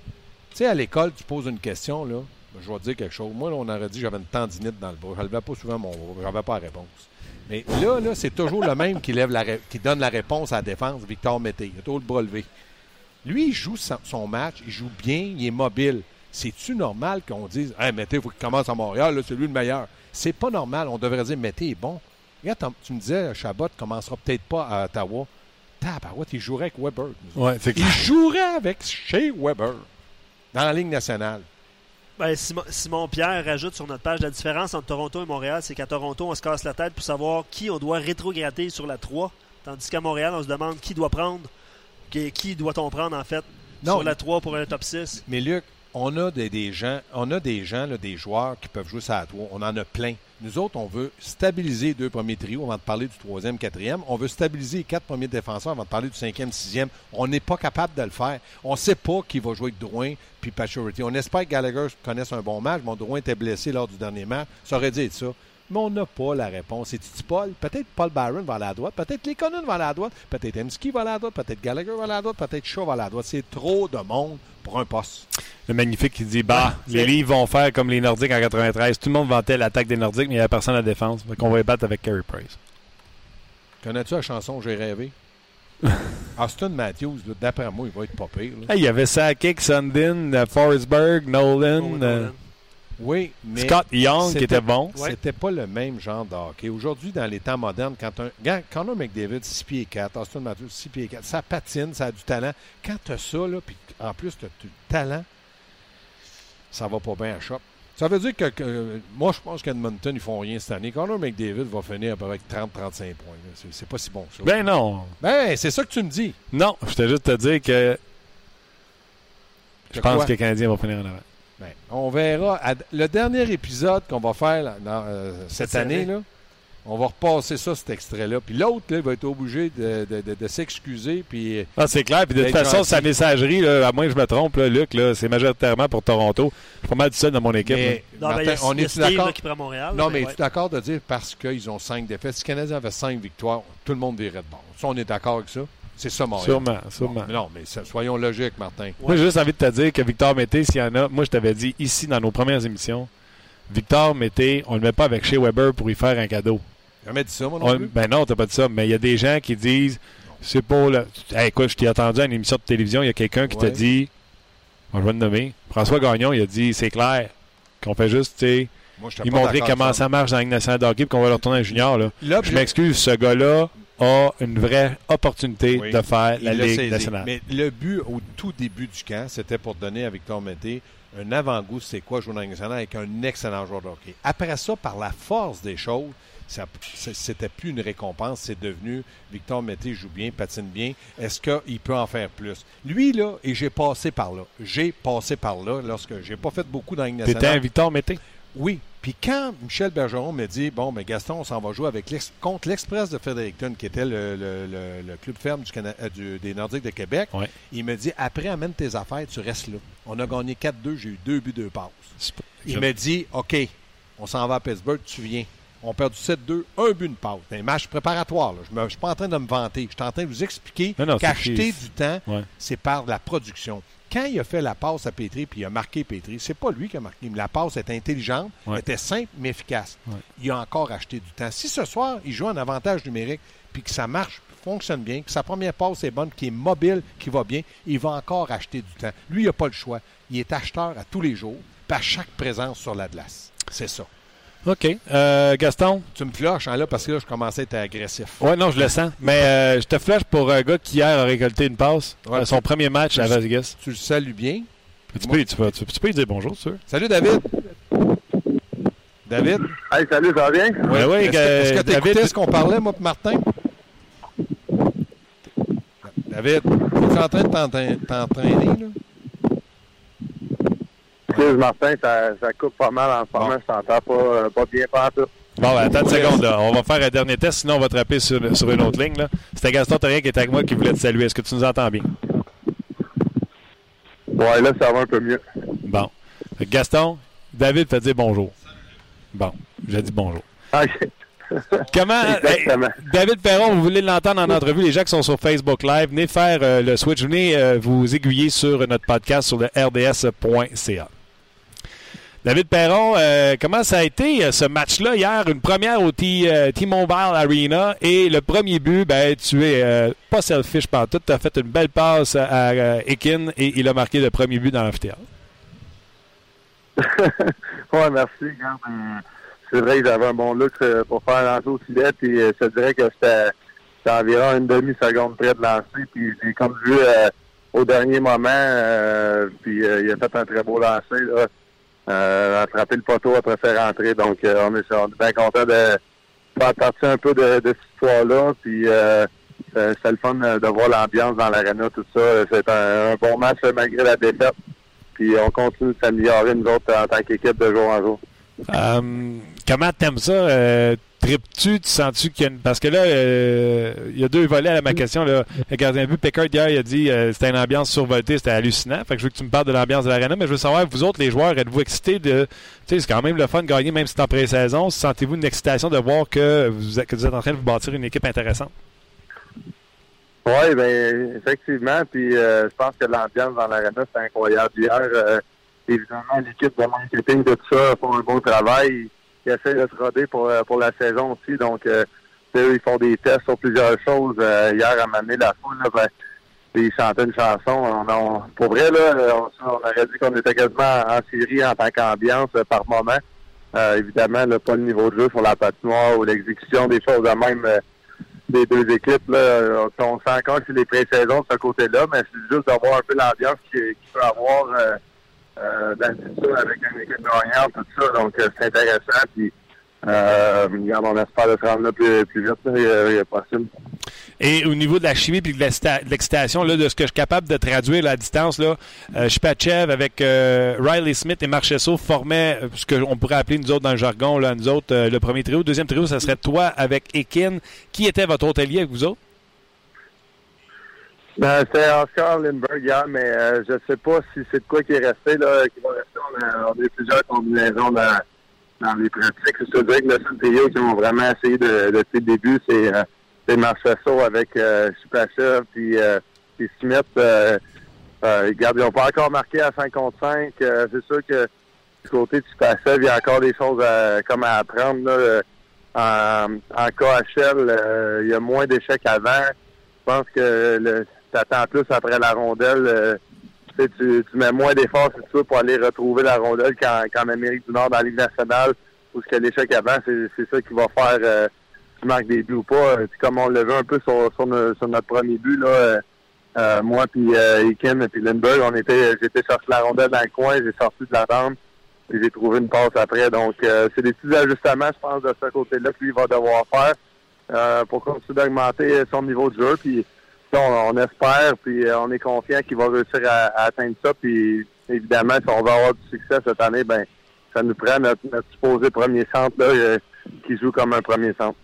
tu sais, à l'école, tu poses une question, là. je vais te dire quelque chose. Moi, là, on aurait dit que j'avais une tendinite dans le bras. Je ne levais pas souvent mon bras. Je n'avais pas la réponse. Mais là, là c'est toujours le même qui, lève la ré- qui donne la réponse à la défense, Victor Mété. Il a toujours le bras levé. Lui, il joue son, match, il joue bien, il est mobile. C'est-tu normal qu'on dise Hey, Mété, il faut qu'il commence à Montréal, là, c'est lui le meilleur? C'est pas normal. On devrait dire Mété est bon. Regarde, tu me disais, Chabot ne commencera peut-être pas à Ottawa. Tabarouette, il jouerait avec Weber. Ouais, c'est Il jouerait avec Shea Weber dans la Ligue nationale. Ben, Simon, Simon Pierre rajoute sur notre page la différence entre Toronto et Montréal, c'est qu'à Toronto, on se casse la tête pour savoir qui on doit rétrograder sur la 3, tandis qu'à Montréal, on se demande qui doit prendre, qui, qui doit-on prendre en fait Non. sur la 3 pour un top 6. Mais Luc, on a des, gens, on a des gens, là, joueurs qui peuvent jouer ça à toi. On en a plein. Nous autres, on veut stabiliser les deux premiers trios avant de parler du troisième, quatrième. On veut stabiliser les quatre premiers défenseurs avant de parler du cinquième, sixième. On n'est pas capable de le faire. On ne sait pas qui va jouer avec Drouin puis Pacioretty. On espère que Gallagher connaisse un bon match. Mon Drouin était blessé lors du dernier match. Ça aurait être ça. Mais on n'a pas la réponse. Et tu dis Paul, peut-être Paul Byron va aller à la droite, peut-être Lekonen va aller à la droite, peut-être Emski va aller à la droite, peut-être Gallagher va aller à la droite, peut-être Shaw va aller à la droite. C'est trop de monde pour un poste. Le magnifique qui dit Bah, Ouais, les livres vont faire comme les Nordiques en 93. Tout le monde vantait l'attaque des Nordiques, mais il n'y avait personne à la défense. Fait qu'on va les battre avec Carey Price. Connais-tu la chanson J'ai rêvé? [LAUGHS] Austin Matthews, d'après moi, il va être pas pire. là. Hey, il y avait Sakic, Sundin, Forsberg, Nolan, euh, Nolan. Oui, mais Scott Young qui était bon. C'était pas le même genre de hockey. Aujourd'hui, dans les temps modernes, quand un. Quand Connor McDavid, 6 pieds 4, Austin Matthews, 6 pieds 4, ça patine, ça a du talent. Quand tu as ça, là, puis en plus, tu as du talent, ça va pas bien à shop. Ça veut dire que, que- moi, je pense qu'Edmonton, ils font rien cette année. Connor McDavid va finir à peu près avec 30-35 points. C'est, pas si bon, ça. Ben non. Ben, c'est ça que tu me dis. Non, je t'ai juste te dire que je Que pense quoi? que les Canadiens vont finir en avant. Ben, on verra. À- le dernier épisode qu'on va faire là, dans, euh, cette Cette année, là, on va repasser ça, cet extrait-là. Puis l'autre, là, il va être obligé de, de- de- de s'excuser. Puis euh, Ah, c'est clair. Puis de toute façon, gentil. sa messagerie, là, à moins que je me trompe, là, Luc, là, c'est majoritairement pour Toronto. Je suis pas mal du seul dans mon équipe. mais, Non, Martin, on est d'accord? là, qui prend Montréal. Non, là, mais ouais. es-tu d'accord de dire parce qu'ils ont cinq défaites? Si le Canadien avait cinq victoires, tout le monde virait de bord. Ça, on est d'accord avec ça? C'est ça. Montréal. Sûrement, sûrement. Non, mais ça- soyons logiques, Martin. Moi, j'ai juste envie de te dire que Victor Mété, s'il y en a, moi, je t'avais dit ici dans nos premières émissions, Victor Mété, on le met pas avec Shea Weber pour y faire un cadeau. Jamais dit ça, moi non On- plus. ben non, t'as pas dit ça, mais il y a des gens qui disent c'est pour le. Hey, écoute, je t'ai entendu à une émission de télévision, il y a quelqu'un qui Ouais. t'a dit, on va le nommer, François Gagnon, il a dit c'est clair qu'on fait juste, tu sais, Moi, je il montrer comment ça marche dans la Ligue nationale de hockey puis qu'on va le retourner en junior. Là. Là, Je m'excuse, ce gars-là a une vraie opportunité Oui. de faire la Il Ligue nationale. Mais le but au tout début du camp, c'était pour donner à Victor Mété un avant-goût, c'est quoi jouer dans la Ligue nationale avec un excellent joueur de hockey. Après ça, par la force des choses, c'était plus une récompense, c'est devenu Victor Mété joue bien, patine bien. Est-ce qu'il peut en faire plus? Lui, là, et j'ai passé par là. J'ai passé par là lorsque j'ai pas fait beaucoup dans la Ligue T'étais un nationale. Victor Mété? Oui, Puis quand Michel Bergeron me dit Bon, mais Gaston, on s'en va jouer avec contre l'Express de Fredericton, qui était le, le- le- le club ferme du Cana- euh, du- des Nordiques de Québec, Ouais. il me dit Après, amène tes affaires, tu restes là. On a gagné 4-2, j'ai eu deux buts, deux passes. Pas- Il je- me dit OK, on s'en va à Pittsburgh, tu viens. On a perdu 7-2, un but, une passe. C'est un match préparatoire. là. Je ne suis pas en train de me vanter. Je suis en train de vous expliquer qu'acheter du temps, Ouais. c'est par la production. Quand il a fait la passe à Petri puis il a marqué Petri, c'est pas lui qui a marqué. La passe était intelligente, Ouais. était simple mais efficace. Ouais. Il a encore acheté du temps. Si ce soir, il joue en avantage numérique puis que ça marche, fonctionne bien, que sa première passe est bonne, qu'il est mobile, qu'il va bien, il va encore acheter du temps. Lui, il n'a pas le choix. Il est acheteur à tous les jours, à chaque présence sur la glace. C'est ça. OK. Euh, Gaston? Tu me flushes hein, là parce que là, je commençais à être agressif. Ouais, non, je le sens. Mais euh, je te flash pour un gars qui hier a récolté une passe. Ouais. Euh, son premier match à Vegas. Tu le salues bien. Tu peux, tu, peux, tu, peux- tu peux lui dire bonjour, sûr. Salut David. David? Hey, salut, ça va bien? Est-ce que- euh, est-ce que tu David- écoutais ce qu'on parlait, moi et Martin? David, tu es en train de t'entraîner, là? Excuse, Martin, ça, ça coupe pas mal en ce moment. Je t'entends pas, euh, pas bien partout. Bon, ben, attends une seconde. Là. On va faire un dernier test, sinon on va te rappeler sur, sur une autre ligne. là. C'était Gaston Terrien qui était avec moi qui voulait te saluer. Est-ce que tu nous entends bien? Ouais, là, ça va un peu mieux. Bon. Gaston, David fait dire bonjour. Bon, j'ai dit bonjour. OK. [LAUGHS] Comment. Exactement. Hey, David Perron, vous voulez l'entendre en entrevue, les gens qui sont sur Facebook Live, venez faire euh, le switch, venez euh, vous aiguiller sur notre podcast sur le rds.ca. David Perron, euh, comment ça a été euh, ce match-là hier? Une première au euh, T-Mobile Arena et le premier but, ben, tu es pas selfish tout. Tu as fait une belle passe à, Ekin et il a marqué le premier but dans l'amphithéâtre. [LAUGHS] ouais, merci. C'est vrai que j'avais un bon look pour faire lancer au filet, euh, je dirais que c'était environ une demi-seconde près de lancer, puis j'ai comme vu au dernier moment, puis il a fait un très beau lancer, euh, attraper le poteau après faire rentrer, donc euh, on, est, bien content de faire partie un peu de, cette histoire-là, puis euh, c'était le fun de voir l'ambiance dans l'aréna, tout ça. C'est un, bon match malgré la défaite. Puis on continue de s'améliorer, nous autres, en tant qu'équipe de jour en jour. Comment t'aimes ça? Tripes-tu? Tu sens-tu qu'il y a une... Parce que là, euh, il y a deux volets à ma question. Là. Le gardien de but, Pickard, hier, il a dit euh, c'était une ambiance survoltée, c'était hallucinant. Fait que je veux que tu me parles de l'ambiance de l'arena, mais je veux savoir, vous autres, les joueurs, êtes-vous excités de... Tu sais, c'est quand même le fun de gagner, même si c'est en pré-saison. Sentez-vous une excitation de voir que vous, êtes- en train de vous bâtir une équipe intéressante? Oui, ben effectivement. Puis euh, je pense que l'ambiance dans l'aréna, c'est incroyable. Hier, euh, évidemment, l'équipe de marketing de tout ça font un bon travail. Ils essaient de se roder pour, euh, pour la saison aussi. Donc, euh, eux, ils font des tests sur plusieurs choses. Euh, hier, à m'amener la foule, ben, ils chantaient une chanson. On, on- pour vrai, là, on, on aurait dit qu'on était quasiment en série en tant qu'ambiance euh, par moment. Euh, évidemment, là, pas le niveau de jeu sur la patinoire ou l'exécution des choses de même euh, des deux équipes. Là, Euh, on sent encore que c'est les pré-saisons de ce côté-là, mais c'est juste d'avoir un peu l'ambiance qu'il peut avoir euh, le futur avec une équipe tout ça. Donc, euh, c'est intéressant. Puis, euh, regarde, on espère de se rendre là plus, vite, possible. Et au niveau de la chimie puis de l'excita- de l'excitation, de ce que je suis capable de traduire là, à distance, là, euh, avec Riley Smith et Marchesso formaient ce qu'on pourrait appeler nous autres dans le jargon, là, nous autres, le premier trio. Deuxième trio, ça serait toi avec Ekin. Qui était votre allié avec vous autres? Ben, c'est Oscar Lindbergh hier, mais euh, je sais pas si c'est de quoi qui est resté, là, qui va rester. On a, plusieurs combinaisons dans, dans les pratiques. Je te dirais que le trio qui ont vraiment essayé de, depuis le début, c'est euh, c'est Marchesso avec euh, Chupachev puis, euh, puis Smith. Euh, euh, ils n'ont pas encore marqué à 5 contre 5. Euh, c'est sûr que du côté de Chupachev, il y a encore des choses à, comme à apprendre. Là, euh, en, en KHL, euh, il y a moins d'échecs avant. Je pense que le, t'attends plus après la rondelle. euh, tu, tu, tu mets moins d'efforts, c'est sûr, pour aller retrouver la rondelle qu'en, Amérique du Nord, dans la Ligue nationale, où ce que l'échec avant, c'est, ça qui va faire euh, tu marques des buts ou pas. Euh, puis comme on l'a vu un peu sur, sur, sur notre premier but, là, euh, euh, moi puis euh, et puis Lindbergh, on était, j'étais chercher la rondelle dans le coin, j'ai sorti de la bande et j'ai trouvé une passe après. Donc, c'est des petits ajustements, je pense, de ce côté-là qu'il va devoir faire pour continuer d'augmenter son niveau de jeu. Puis, on, espère, puis euh, on est confiant qu'il va réussir à, atteindre ça. Puis, évidemment, si on va avoir du succès cette année, ben ça nous prend notre, supposé premier centre là, euh, qui joue comme un premier centre.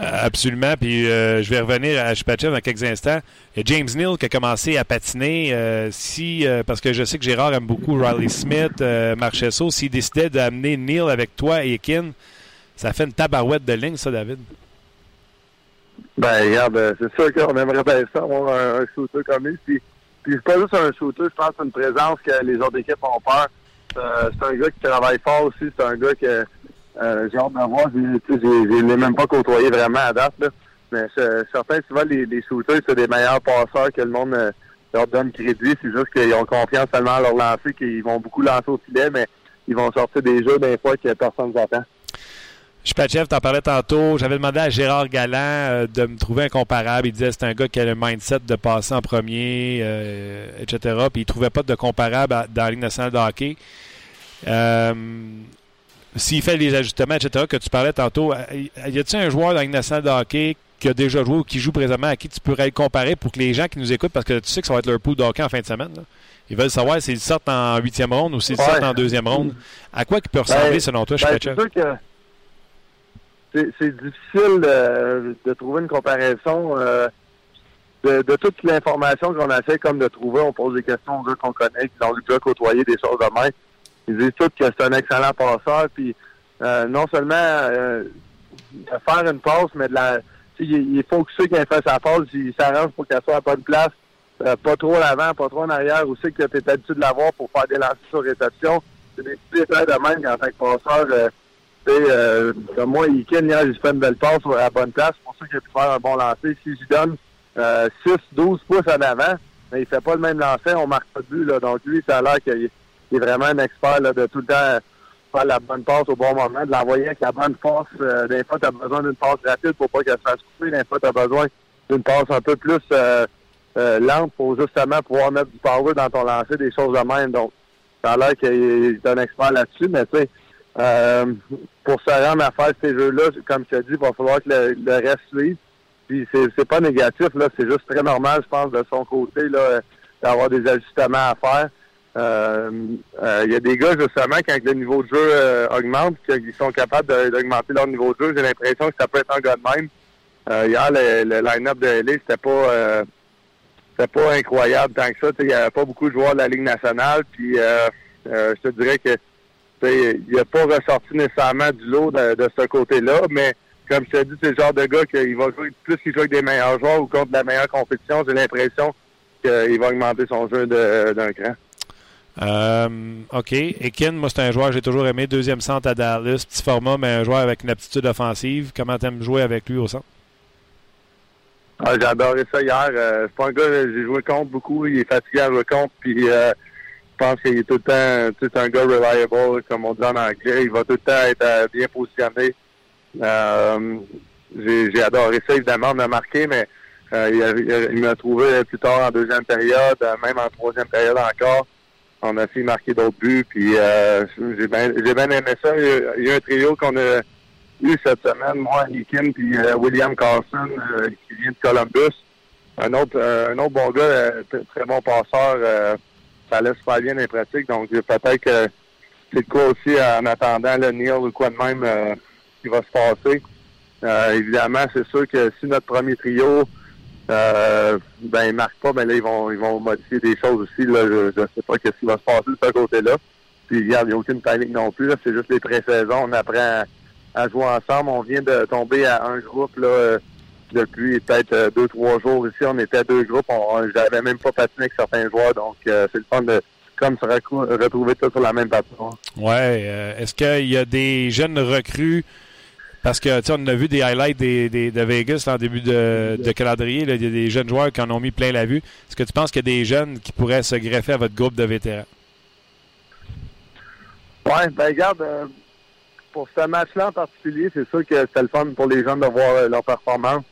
Euh, absolument. Puis je vais revenir à Chupachev dans quelques instants. A James Neal qui a commencé à patiner. Si, parce que je sais que Gérard aime beaucoup Riley Smith, Marchesso. S'il décidait d'amener Neal avec toi et Kin, ça fait une tabarouette de ligne, ça, David. Ben, regarde, c'est sûr qu'on aimerait bien ça, avoir un, shooter comme lui. Puis, puis c'est pas juste un shooter, je pense que c'est une présence que les autres équipes ont peur. c'est un gars qui travaille fort aussi. C'est un gars que euh, j'ai hâte de voir. Je ne l'ai même pas côtoyé vraiment à date. Là. Mais certains, souvent, les, les shooters, c'est des meilleurs passeurs que le monde euh, leur donne crédit. C'est juste qu'ils ont confiance tellement à leur lancer qu'ils vont beaucoup lancer au filet, mais ils vont sortir des jeux des fois que personne ne s'attend. Tu t'en parlais tantôt. J'avais demandé à Gérard Galland euh, de me trouver un comparable. Il disait que c'est un gars qui a le mindset de passer en premier, etc. Puis il trouvait pas de comparable dans la Ligue nationale de hockey. Euh, s'il fait les ajustements, etc., que tu parlais tantôt, euh, y a-t-il un joueur dans une nationale de hockey qui a déjà joué ou qui joue présentement à qui tu pourrais le comparer pour que les gens qui nous écoutent, parce que tu sais que ça va être leur pool de hockey en fin de semaine, ils veulent savoir s'ils sortent en huitième ronde ou s'ils sortent en deuxième ronde. À quoi il peut ressembler ben, selon toi, ben, c'est difficile de, trouver une comparaison. Euh, de, toute l'information qu'on fait, comme de trouver, on pose des questions aux gars qu'on connaît, qui ont déjà côtoyer des choses de même. Ils disent tous que c'est un excellent passeur. Puis euh, non seulement euh, faire une passe, mais de la. Il, faut que ceux qui fait sa passe, ils s'arrangent pour qu'elle soit à bonne place. Pas trop en avant, pas trop en arrière, aussi que tu es habitué de l'avoir pour faire des lancers sur réception. C'est des petits détails de même en tant que passeur. Euh, comme moi, Iken, hier, j'ai fait une belle passe à la bonne place. C'est pour ça qu'il a pu faire un bon lancer. Si je donne 6, 12 pouces en avant, mais il fait pas le même lancer, on marque pas de but. Là. Donc lui, ça a l'air qu'il est vraiment un expert là, de tout le temps faire la bonne passe au bon moment, de l'envoyer avec la bonne force. Euh, fois, tu as besoin d'une passe rapide pour pas qu'elle se fasse couper. Des fois, tu as besoin d'une passe un peu plus euh, euh, lente pour justement pouvoir mettre du power dans ton lancer, des choses de même. Donc, ça a l'air qu'il est un expert là-dessus, mais tu sais, pour se rendre à faire ces jeux-là, comme tu as dit, il va falloir que le, reste suive. Puis c'est pas négatif, là, c'est juste très normal, je pense, de son côté, là, d'avoir des ajustements à faire. Euh, euh, il y a des gars, justement, quand le niveau de jeu euh, augmente, qu'ils sont capables d'augmenter leur niveau de jeu, j'ai l'impression que ça peut être un gars de même. hier, le, line-up de LA, c'était pas c'était pas incroyable tant que ça. Il n'y avait pas beaucoup de joueurs de la Ligue nationale. Puis je te dirais que il n'a pas ressorti nécessairement du lot de, ce côté-là, mais comme je te dis, c'est le genre de gars qu'il va jouer plus qu'il joue avec des meilleurs joueurs ou contre la meilleure compétition, j'ai l'impression qu'il va augmenter son jeu d'un cran. Euh, OK. Ekin, moi, c'est un joueur que j'ai toujours aimé. Deuxième centre à Dallas. Petit format, mais un joueur avec une aptitude offensive. Comment t'aimes jouer avec lui au centre? Ah, j'ai adoré ça hier. Euh, c'est pas un gars j'ai joué contre beaucoup. Il est fatigué à jouer contre. Puis euh, je pense qu'il est tout le temps c'est un gars reliable, comme on dit en anglais. Il va tout le temps être euh, bien positionné. j'ai adoré ça, évidemment, on m'a marqué, mais il, il m'a trouvé plus tard en deuxième période, même en troisième période encore on a fait marquer d'autres buts, puis euh, j'ai bien aimé ça. Il y, a, un trio qu'on a eu cette semaine, moi, Kim, puis euh, William Carson, euh, qui vient de Columbus. Un autre, un autre bon gars, très bon passeur, ça laisse pas bien les pratiques, donc peut-être que c'est quoi aussi en attendant le Neil ou quoi de même qui va se passer. évidemment, c'est sûr que si notre premier trio euh, ben, ils marquent pas, mais là, ils vont, ils vont modifier des choses aussi. Là. Je ne sais pas ce qui va se passer de ce côté-là. Puis, regarde, il n'y a aucune panique non plus. C'est juste les pré-saisons. On apprend à, jouer ensemble. On vient de tomber à un groupe là, depuis peut-être euh, deux, trois jours ici. On était à deux groupes. On, J'avais même pas patiné avec certains joueurs. Donc, euh, c'est le fun de comme se retrouver tout sur la même patinoire. Ouais. Euh, est-ce qu'il y a des jeunes recrues? Parce que, tu sais, on a vu des highlights des, de Vegas en début de, calendrier. Il y a des jeunes joueurs qui en ont mis plein la vue. Est-ce que tu penses qu'il y a des jeunes qui pourraient se greffer à votre groupe de vétérans? Oui, ben regarde, euh, pour ce match-là en particulier, c'est sûr que c'est le fun pour les jeunes de voir euh, leur performance.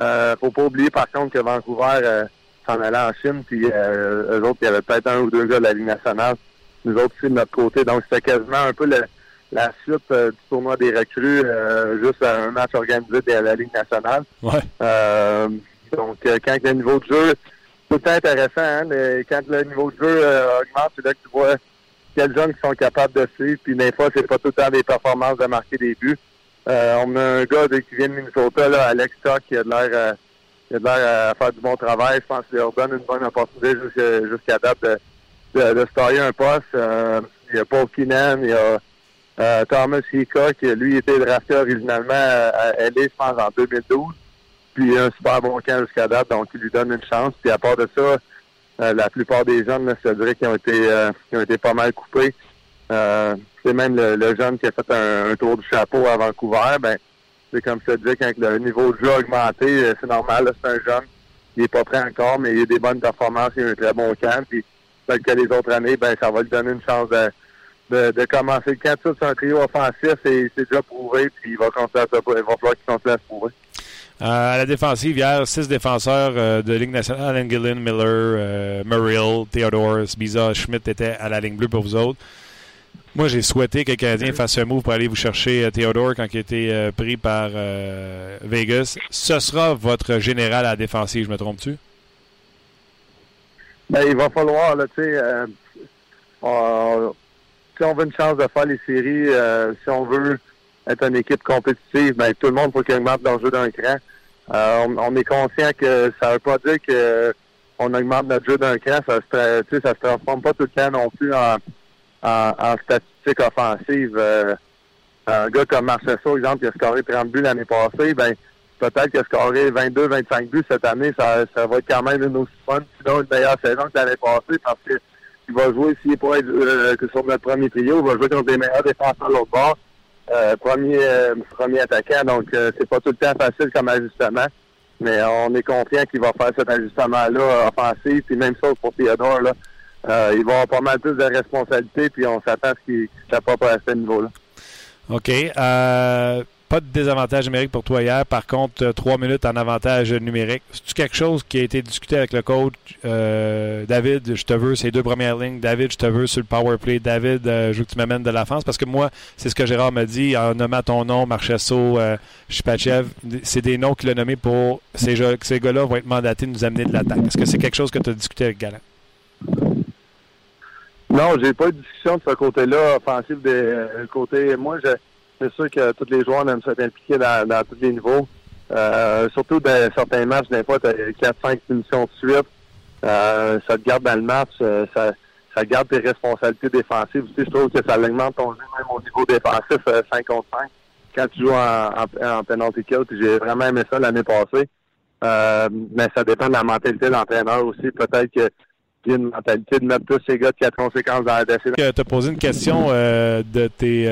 Euh, faut pas oublier par contre que Vancouver euh, s'en allait en Chine, puis eux autres, il y avait peut-être un ou deux gars de la Ligue nationale. Nous autres aussi de notre côté. Donc c'était quasiment un peu le, la suite euh, du tournoi des recrues, euh, juste un match organisé de la Ligue nationale. Ouais. Euh, donc, quand le niveau de jeu, c'est tout intéressant, hein, quand le niveau de jeu augmente, c'est là que tu vois quels jeunes qui sont capables de suivre. Puis des fois, c'est pas tout le temps des performances de marquer des buts. Euh, on a un gars qui vient de Minnesota, là, Alex Stock, qui a de l'air euh, qui a de l'air à faire du bon travail. Je pense qu'il leur donne une bonne opportunité jusqu'à date de, de, de se un poste. Euh, il y a Paul Keenan, il y a euh, Thomas Hika, qui lui était drafté originalement à LA, je pense, en 2012. Puis un super bon camp jusqu'à date, donc il lui donne une chance. Puis à part de ça, euh, la plupart des jeunes, là, je te dirais, qui ont été euh, qui ont été pas mal coupés. Euh, c'est même le, jeune qui a fait un, tour du chapeau à Vancouver, ben c'est comme je te disais, quand le niveau de jeu a augmenté, c'est normal, c'est un jeune. Il est pas prêt encore, mais il a des bonnes performances, il a un très bon camp. Puis tel que les autres années, ben ça va lui donner une chance de, de, commencer le camp. C'est un trio offensif, c'est déjà prouvé, puis il va falloir qu'il continue à se prouver. Euh, à la défensive, hier, six défenseurs euh, de Ligue nationale. Alan Gillen, Miller, euh, Theodore, Biza, Schmidt étaient à la ligne bleue pour vous autres. Moi, j'ai souhaité que le Canadien fasse un move pour aller vous chercher Theodore quand il a été pris par Vegas. Ce sera votre général à la défensive, je me trompe-tu? Ben, il va falloir, tu sais, si on veut une chance de faire les séries, si on veut être une équipe compétitive, ben, tout le monde faut qu'il augmente leur jeu d'un cran. Euh, on, est conscient que ça veut pas dire que on augmente notre jeu d'un cran, ça se, ça se transforme pas tout le temps non plus en, en, statistique offensive. Euh, un gars comme Marcesso, exemple, qui a scoré 30 buts l'année passée, ben peut-être qu'il a scoré 22-25 buts cette année, ça, ça va être quand même une aussi fun, sinon une meilleure saison que l'année passée, parce que il va jouer, s'il est pas être euh, que sur notre premier trio, il va jouer contre des meilleurs défenseurs de l'autre bord. Euh, premier, euh, premier attaquant, donc euh, c'est pas tout le temps facile comme ajustement. Mais on est confiant qu'il va faire cet ajustement-là offensif, puis même ça pour Theodore, là, il va avoir pas mal plus de responsabilités, puis on s'attend à ce qu'il pas à ce niveau-là. OK pas de désavantage numérique pour toi hier. Par contre, euh, trois minutes en avantage numérique. C'est-tu quelque chose qui a été discuté avec le coach? Euh, David, je te veux ces deux premières lignes. David, je te veux sur le power play. David, euh, je veux que tu m'amènes de la France. Parce que moi, c'est ce que Gérard m'a dit en nommant ton nom, Marchesso, euh, C'est des noms qu'il a nommés pour ces, ces gars-là vont être mandatés de nous amener de l'attaque. Est-ce que c'est quelque chose que tu as discuté avec Galant? Non, j'ai pas eu de discussion de ce côté-là, offensif des côté. Moi, je c'est sûr que tous les joueurs aiment s'être impliqués dans, tous les niveaux. Euh, surtout dans certains matchs, des fois, tu as 4-5 punitions de suite. Euh, ça te garde dans le match, euh, ça, ça garde tes responsabilités défensives. je trouve que ça augmente ton jeu même au niveau défensif 5 contre 5 quand tu joues en, en, penalty kill. J'ai vraiment aimé ça l'année passée. mais ça dépend de la mentalité de l'entraîneur aussi. Peut-être que y a une mentalité de mettre tous ces gars qui a conséquences dans la décision. Tu as posé une question de tes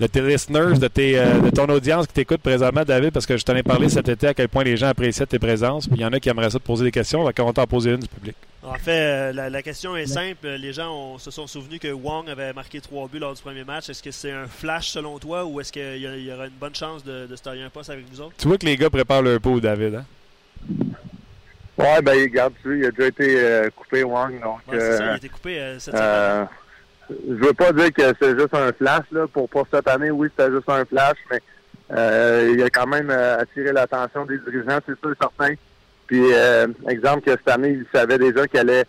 de tes listeners, de, tes, euh, de ton audience qui t'écoute présentement, David, parce que je t'en ai parlé cet été à quel point les gens appréciaient tes présences. Puis il y en a qui aimeraient ça te poser des questions. Donc, on va t'en poser une du public. En fait, euh, la, question est simple. Les gens se sont souvenus que Wong avait marqué trois buts lors du premier match. Est-ce que c'est un flash selon toi ou est-ce qu'il y, aura une bonne chance de, de se tailler un poste avec vous autres? Tu vois que les gars préparent leur pot, David, hein? Ouais, ben, regarde, tu il a déjà été euh, coupé, Wong. Donc, ouais, c'est ça, il a été coupé cette semaine je veux pas dire que c'est juste un flash là pour pour cette année. Oui, c'était juste un flash, mais euh, il a quand même euh, attiré l'attention des dirigeants, c'est sûr certain. Puis euh, exemple que cette année, il savait déjà qu'il allait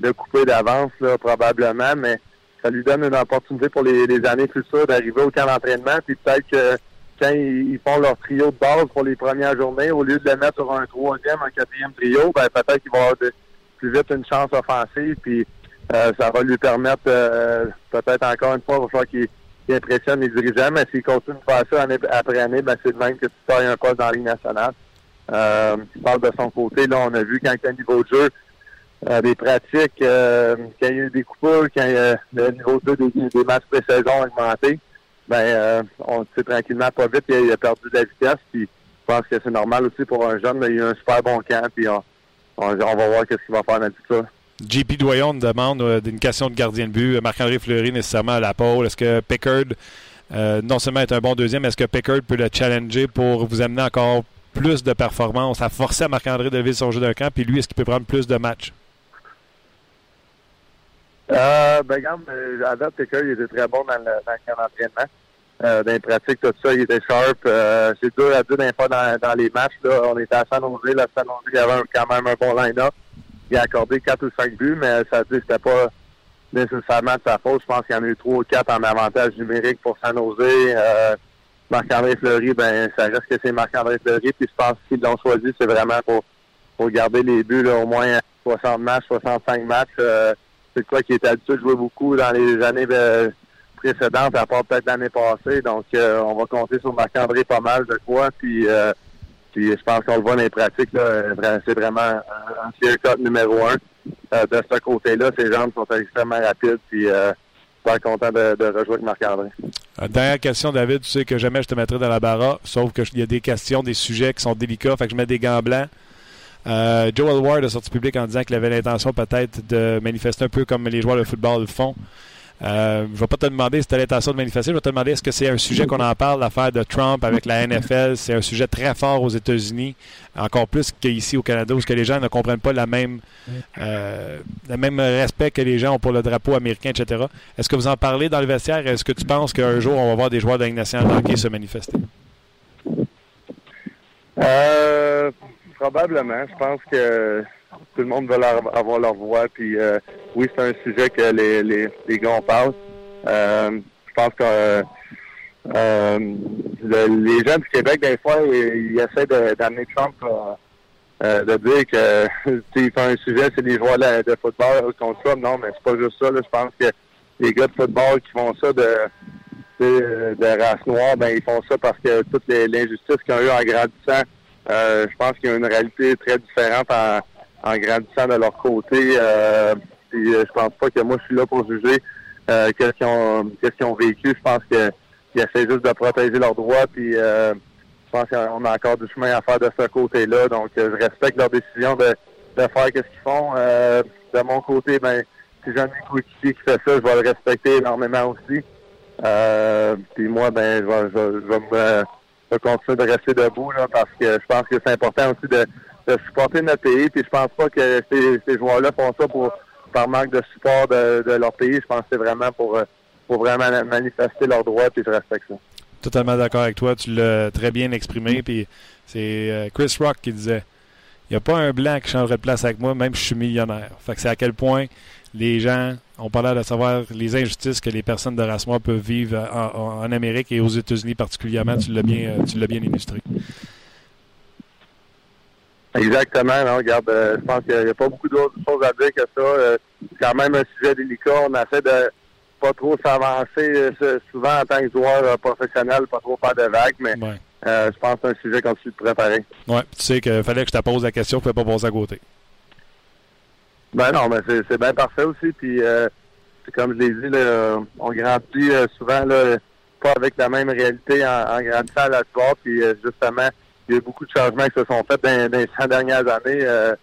le couper d'avance là probablement, mais ça lui donne une opportunité pour les, années futures d'arriver au camp d'entraînement. Puis peut-être que quand ils, font leur trio de base pour les premières journées, au lieu de le mettre sur un troisième, un quatrième trio, ben peut-être qu'il va avoir plus vite une chance offensive. Puis euh, ça va lui permettre euh, peut-être encore une fois, il va qu'il impressionne les dirigeants, mais s'il continue de faire ça année après année, ben c'est de même que tu tailles un poste dans la Ligue nationale. Euh, il parle de son côté, là, on a vu quand un niveau de jeu, euh, des pratiques, quand il y a eu des coupures, quand le niveau de jeu des, matchs pré-saison a augmenté, ben on sait tranquillement pas vite, il a, perdu de la vitesse, puis je pense que c'est normal aussi pour un jeune, mais il a un super bon camp, puis on, on, va voir qu'est-ce qu'il va faire dans le futur. JP Doyon demande euh, une question de gardien de but. Marc-André Fleury nécessairement à la pole. Est-ce que Pickard, euh, non seulement est un bon deuxième, est-ce que Pickard peut le challenger pour vous amener encore plus de performance, à forcer à Marc-André de lever son jeu d'un camp, puis lui, est-ce qu'il peut prendre plus de matchs? Euh, ben, regarde, euh, à date, Pickard, il était très bon dans le, dans le camp d'entraînement. Euh, dans les pratiques, tout ça, il était sharp. c'est deux à deux d'un fois dans, dans, les matchs. Là. On était à San Jose. Là, San Jose, il y avait quand même un bon line-up il a accordé 4 ou 5 buts, mais ça c'était pas nécessairement de sa faute. Je pense qu'il y en a eu trois ou quatre en avantage numérique pour San Jose. Euh, Marc-André Fleury, ben ça reste que c'est Marc-André Fleury. Puis je pense qu'ils l'ont choisi, c'est vraiment pour, pour garder les buts là, au moins 60 matchs, 65 matchs. Euh, c'est quoi qui était habitué de jouer beaucoup dans les années euh, précédentes, à part peut-être l'année passée. Donc euh, on va compter sur Marc-André pas mal, de quoi. Puis euh, puis je pense qu'on le voit dans les pratiques, là, c'est vraiment un fier numéro un. Euh, de ce côté-là, ces jambes sont extrêmement rapides. Puis euh, super content de, de rejouer Marc-André. Euh, Dernière question, David. Tu sais que jamais je te mettrai dans la barra, sauf qu'il y a des questions, des sujets qui sont délicats, fait que je mets des gants blancs. Euh, Joel Ward a sorti public en disant qu'il avait l'intention peut-être de manifester un peu comme les joueurs de football le font. Euh, je ne vais pas te demander si tu l'intention de manifester. Je vais te demander est-ce que c'est un sujet qu'on en parle, l'affaire de Trump avec la NFL. C'est un sujet très fort aux États-Unis, encore plus qu'ici au Canada, où les gens ne comprennent pas la même, euh, le même respect que les gens ont pour le drapeau américain, etc. Est-ce que vous en parlez dans le vestiaire? Est-ce que tu penses qu'un jour, on va voir des joueurs de la se manifester? Euh, probablement. Je pense que tout le monde veut avoir leur voix. Puis euh, oui, c'est un sujet que les, les, les gars en parlent. Euh, je pense que euh, euh, le- les gens du Québec, des fois, ils, essaient d'amener Trump euh, de dire que [LAUGHS] fait un sujet, c'est les joueurs de, football contre Trump. Non, mais c'est pas juste ça. Je pense que les gars de football qui font ça de de, race noire, ben ils font ça parce que toute l'injustice qu'ils ont eu en grandissant, je pense qu'il y a une réalité très différente en, en grandissant de leur côté. Euh, puis euh, je pense pas que moi je suis là pour juger euh, qu'est-ce qu'ils ont, ont vécu. Je pense qu'ils essaient juste de protéger leurs droits. Puis euh, je pense qu'on a encore du chemin à faire de ce côté-là. Donc euh, je respecte leur décision de, de faire qu'est-ce qu'ils font. Euh, de mon côté, ben si j'ai un coéquipier qui fait ça, je vais le respecter énormément aussi. Puis moi, ben, je vais, je, je vais me, continuer de rester debout là, parce que je pense que c'est important aussi de, de supporter notre pays. Puis je pense pas que ces, joueurs-là font ça pour par manque de support de, leur pays. Je pense que c'est vraiment pour, euh, pour vraiment manifester leurs droits. Puis je respecte ça. Totalement d'accord avec toi. Tu l'as très bien exprimé. Puis c'est euh, Chris Rock qui disait il n'y a pas un blanc qui changerait de place avec moi, même si je suis millionnaire. Fait c'est à quel point les gens ont pas de savoir les injustices que les personnes de race noire peuvent vivre en Amérique et aux États-Unis particulièrement. Tu l'as bien, euh, tu l'as bien illustré. Exactement. Non, regarde, euh, je pense qu'il n'y a pas beaucoup d'autres choses à dire que ça. Euh, c'est quand même un sujet délicat. On essaie de pas trop s'avancer euh, souvent en tant que joueur professionnel, pas trop faire de vagues, mais Ouais. je pense que c'est un sujet qu'on suit de préparer. Ouais, tu sais qu'il fallait que je te pose la question, je ne pas passer à côté. Ben non, mais c'est, bien parfait aussi. Puis, comme je l'ai dit, là, on grandit souvent là, pas avec la même réalité en, en grandissant à la sport. Puis, justement, il y a eu beaucoup de changements qui se sont faits dans, les 100 dernières années. Euh,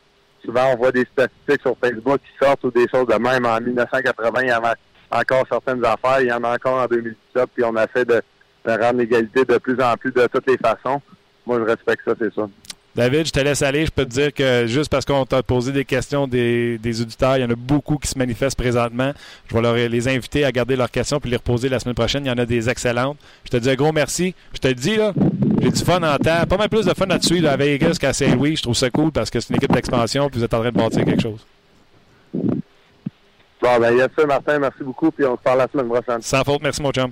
souvent, on voit des statistiques sur Facebook qui sortent ou des choses de même. En 1980, il y avait encore certaines affaires. Il y en a encore en 2017. Puis, on essaie de, de rendre l'égalité de plus en plus de toutes les façons. Moi, je respecte ça, c'est ça. David, je te laisse aller. Je peux te dire que juste parce qu'on t'a posé des questions des, des auditeurs, il y en a beaucoup qui se manifestent présentement. Je vais leur, les inviter à garder leurs questions puis les reposer la semaine prochaine. Il y en a des excellentes. Je te dis un gros merci. Je te le dis, là, j'ai du fun en temps. Pas mal plus de fun à te suivre à Vegas qu'à Saint-Louis. Je trouve ça cool parce que c'est une équipe d'expansion puis vous êtes en train de bâtir quelque chose. Bon, ben, yes, Martin. Merci beaucoup. Puis, on se parle la semaine prochaine. Sans faute, merci mon chum.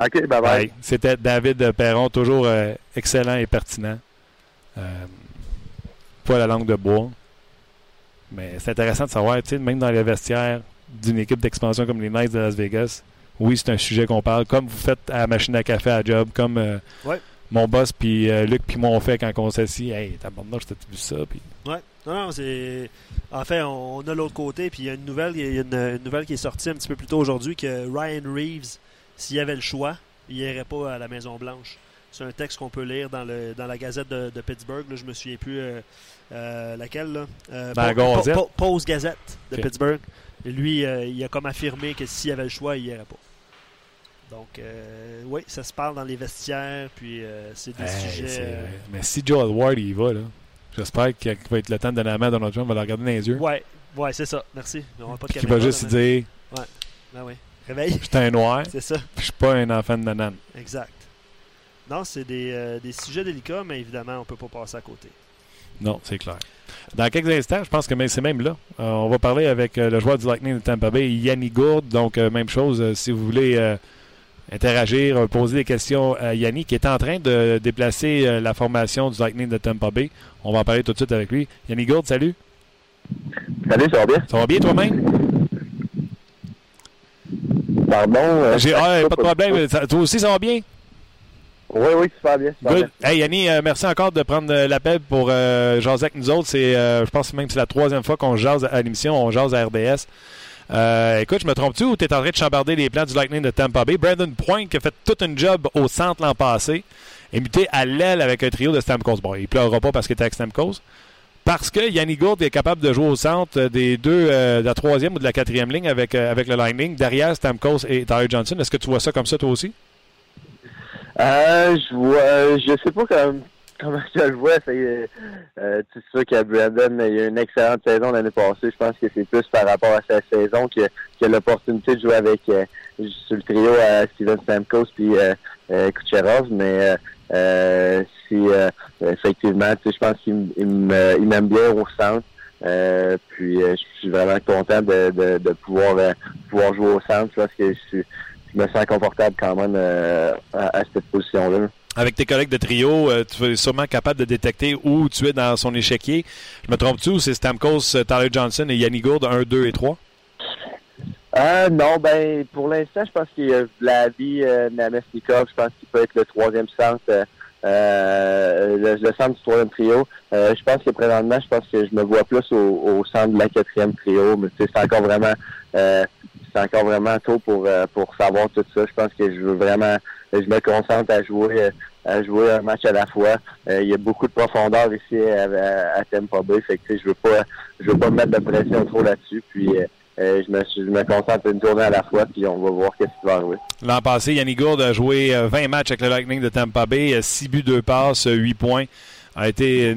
OK, bye-bye. Bye. C'était David Perron, toujours euh, excellent et pertinent. Euh, pas la langue de bois. Mais c'est intéressant de savoir, tu sais, même dans les vestiaires d'une équipe d'expansion comme les Knights de Las Vegas, oui, c'est un sujet qu'on parle, comme vous faites à la machine à café à job, comme euh, Ouais. mon boss puis euh, Luc puis moi on fait quand on s'assit. Hey, t'as bon, je t'ai vu ça. Puis... Ouais. Non, non, c'est. En fait, on, on a l'autre côté, puis il y a une nouvelle, il y a une, une nouvelle qui est sortie un petit peu plus tôt aujourd'hui que Ryan Reeves, s'il avait le choix, il irait pas à la Maison Blanche. C'est un texte qu'on peut lire dans le dans la Gazette de, de Pittsburgh. Là, je me souviens plus euh, euh, laquelle. Là. Euh, Dans la Po- Gazette? Po- Post Gazette de. Pittsburgh. Et lui, il a comme affirmé que s'il avait le choix, il irait pas. Donc, euh, oui, ça se parle dans les vestiaires, puis euh, c'est des Hey, sujets. Mais si Joel Ward il y va, là, j'espère qu'il va être le temps de donner la main à Donald Trump, va le regarder dans les yeux. Ouais, ouais, c'est ça. Merci. On pas de caméra, va juste dire mais- Ah oui. Réveille. Je suis un noir, [LAUGHS] C'est ça. puis je suis pas un enfant de nanane. Exact. Non, c'est des, euh, des sujets délicats, mais évidemment, on peut pas passer à côté. Non, c'est clair. Dans quelques instants, je pense que c'est même là. Euh, on va parler avec euh, le joueur du Lightning de Tampa Bay, Yanni Gourde. Donc, euh, même chose, si vous voulez interagir, poser des questions à Yanni, qui est en train de déplacer la formation du Lightning de Tampa Bay. On va en parler tout de suite avec lui. Yanni Gourde, salut. Salut, ça va bien? Ça va bien toi-même? Pardon? J'ai, ah, pas de problème. toi aussi, ça va bien? Oui, oui, super bien. Super bien. Hey, Yanni, euh, merci encore de prendre euh, l'appel pour euh, jaser avec nous autres. C'est, euh, je pense même que c'est la troisième fois qu'on jase à l'émission, on jase à RDS. écoute, je me trompe-tu ou tu es en train de chambarder les plans du Lightning de Tampa Bay? Brandon Point, qui a fait tout un job au centre l'an passé, est muté à l'aile avec un trio de Stamkos. Bon, il pleurera pas parce qu'il était avec Stamkos. Parce que Yanni Gourde est capable de jouer au centre des deux, de la troisième ou de la quatrième ligne avec, avec le Lightning, derrière Stamkos et Tyler Johnson. Est-ce que tu vois ça comme ça toi aussi? Euh, je vois, je sais pas comment, comment je le vois. C'est euh, sûr que Brandon a eu une excellente saison l'année passée. Je pense que c'est plus par rapport à sa saison que, que l'opportunité de jouer avec euh, sur le trio à Steven Stamkos puis euh, euh, Kucherov. Mais euh, si effectivement, je pense qu'il il m'aime bien au centre. puis je suis vraiment content de, de, de pouvoir pouvoir jouer au centre parce que je suis je me sens confortable quand même euh, à, cette position-là. Avec tes collègues de trio, euh, tu es sûrement capable de détecter où tu es dans son échiquier. Je me trompe-tu ou c'est Stamkos, euh, Tyler Johnson et Yanni Gourde, 1, 2 et 3? Euh, non, ben pour l'instant, je pense qu'il y a Vladi euh, Namestnikov, je pense qu'il peut être le troisième centre, euh, le, centre du troisième trio. je pense que présentement, je pense que je me vois plus au, au centre de la quatrième trio, mais c'est encore vraiment c'est encore vraiment tôt pour euh, pour savoir tout ça. Je pense que je veux vraiment, je me concentre à jouer euh, à jouer un match à la fois. Euh, il y a beaucoup de profondeur ici à, Tampa Bay, je veux pas je veux pas mettre de pression trop là-dessus. Puis je, me, je me concentre une journée à la fois, puis on va voir qu'est-ce qui va arriver. L'an passé, Yannick Gourde a joué 20 matchs avec le Lightning de Tampa Bay, 6 buts, 2 passes, 8 points. A été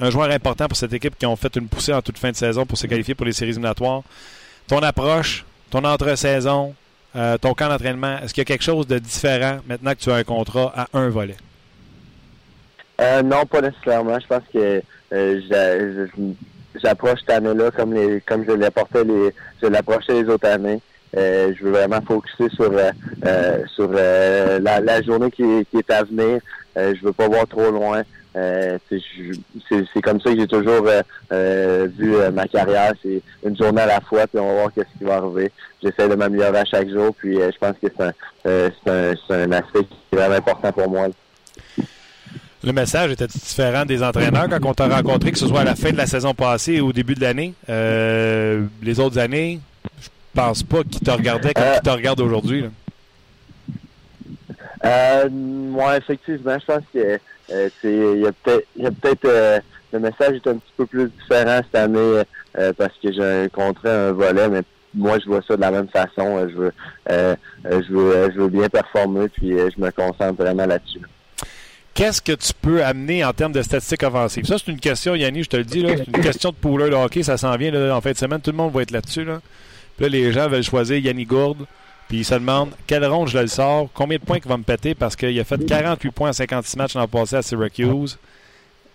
un joueur important pour cette équipe qui ont fait une poussée en toute fin de saison pour se qualifier pour les séries éliminatoires ton approche, ton entre-saison, euh, ton camp d'entraînement, est-ce qu'il y a quelque chose de différent maintenant que tu as un contrat à un volet? Euh, non, pas nécessairement. Je pense que euh, j'approche cette année-là comme les comme je l'apportais les je l'approchais les autres années. je veux vraiment focuser sur sur la, journée qui, qui, est à venir. je veux pas voir trop loin. Euh, c'est comme ça que j'ai toujours euh, euh, vu ma carrière. C'est une journée à la fois, puis on va voir qu'est-ce qui va arriver. J'essaie de m'améliorer à chaque jour, puis je pense que c'est un, un, aspect qui est vraiment important pour moi. Le message était différent des entraîneurs quand on t'a rencontré, que ce soit à la fin de la saison passée ou au début de l'année. les autres années, je pense pas qu'ils te regardaient comme ils te regardent aujourd'hui. Euh, moi, effectivement, je pense que euh, il y a peut-être euh, le message est un petit peu plus différent cette année euh, parce que j'ai rencontré un volet, mais moi je vois ça de la même façon. je veux je veux bien performer puis je me concentre vraiment là-dessus. Qu'est-ce que tu peux amener en termes de statistiques offensives? Ça, c'est une question, Yanni, je te le dis, c'est une question de pouleur de hockey, ça s'en vient en fin de semaine, tout le monde va être là-dessus. Là. Puis là, les gens veulent choisir Yanni Gourde. Puis il se demande quelle ronde je le sors, combien de points il va me péter? Parce qu'il a fait 48 points en 56 matchs l'an passé à Syracuse.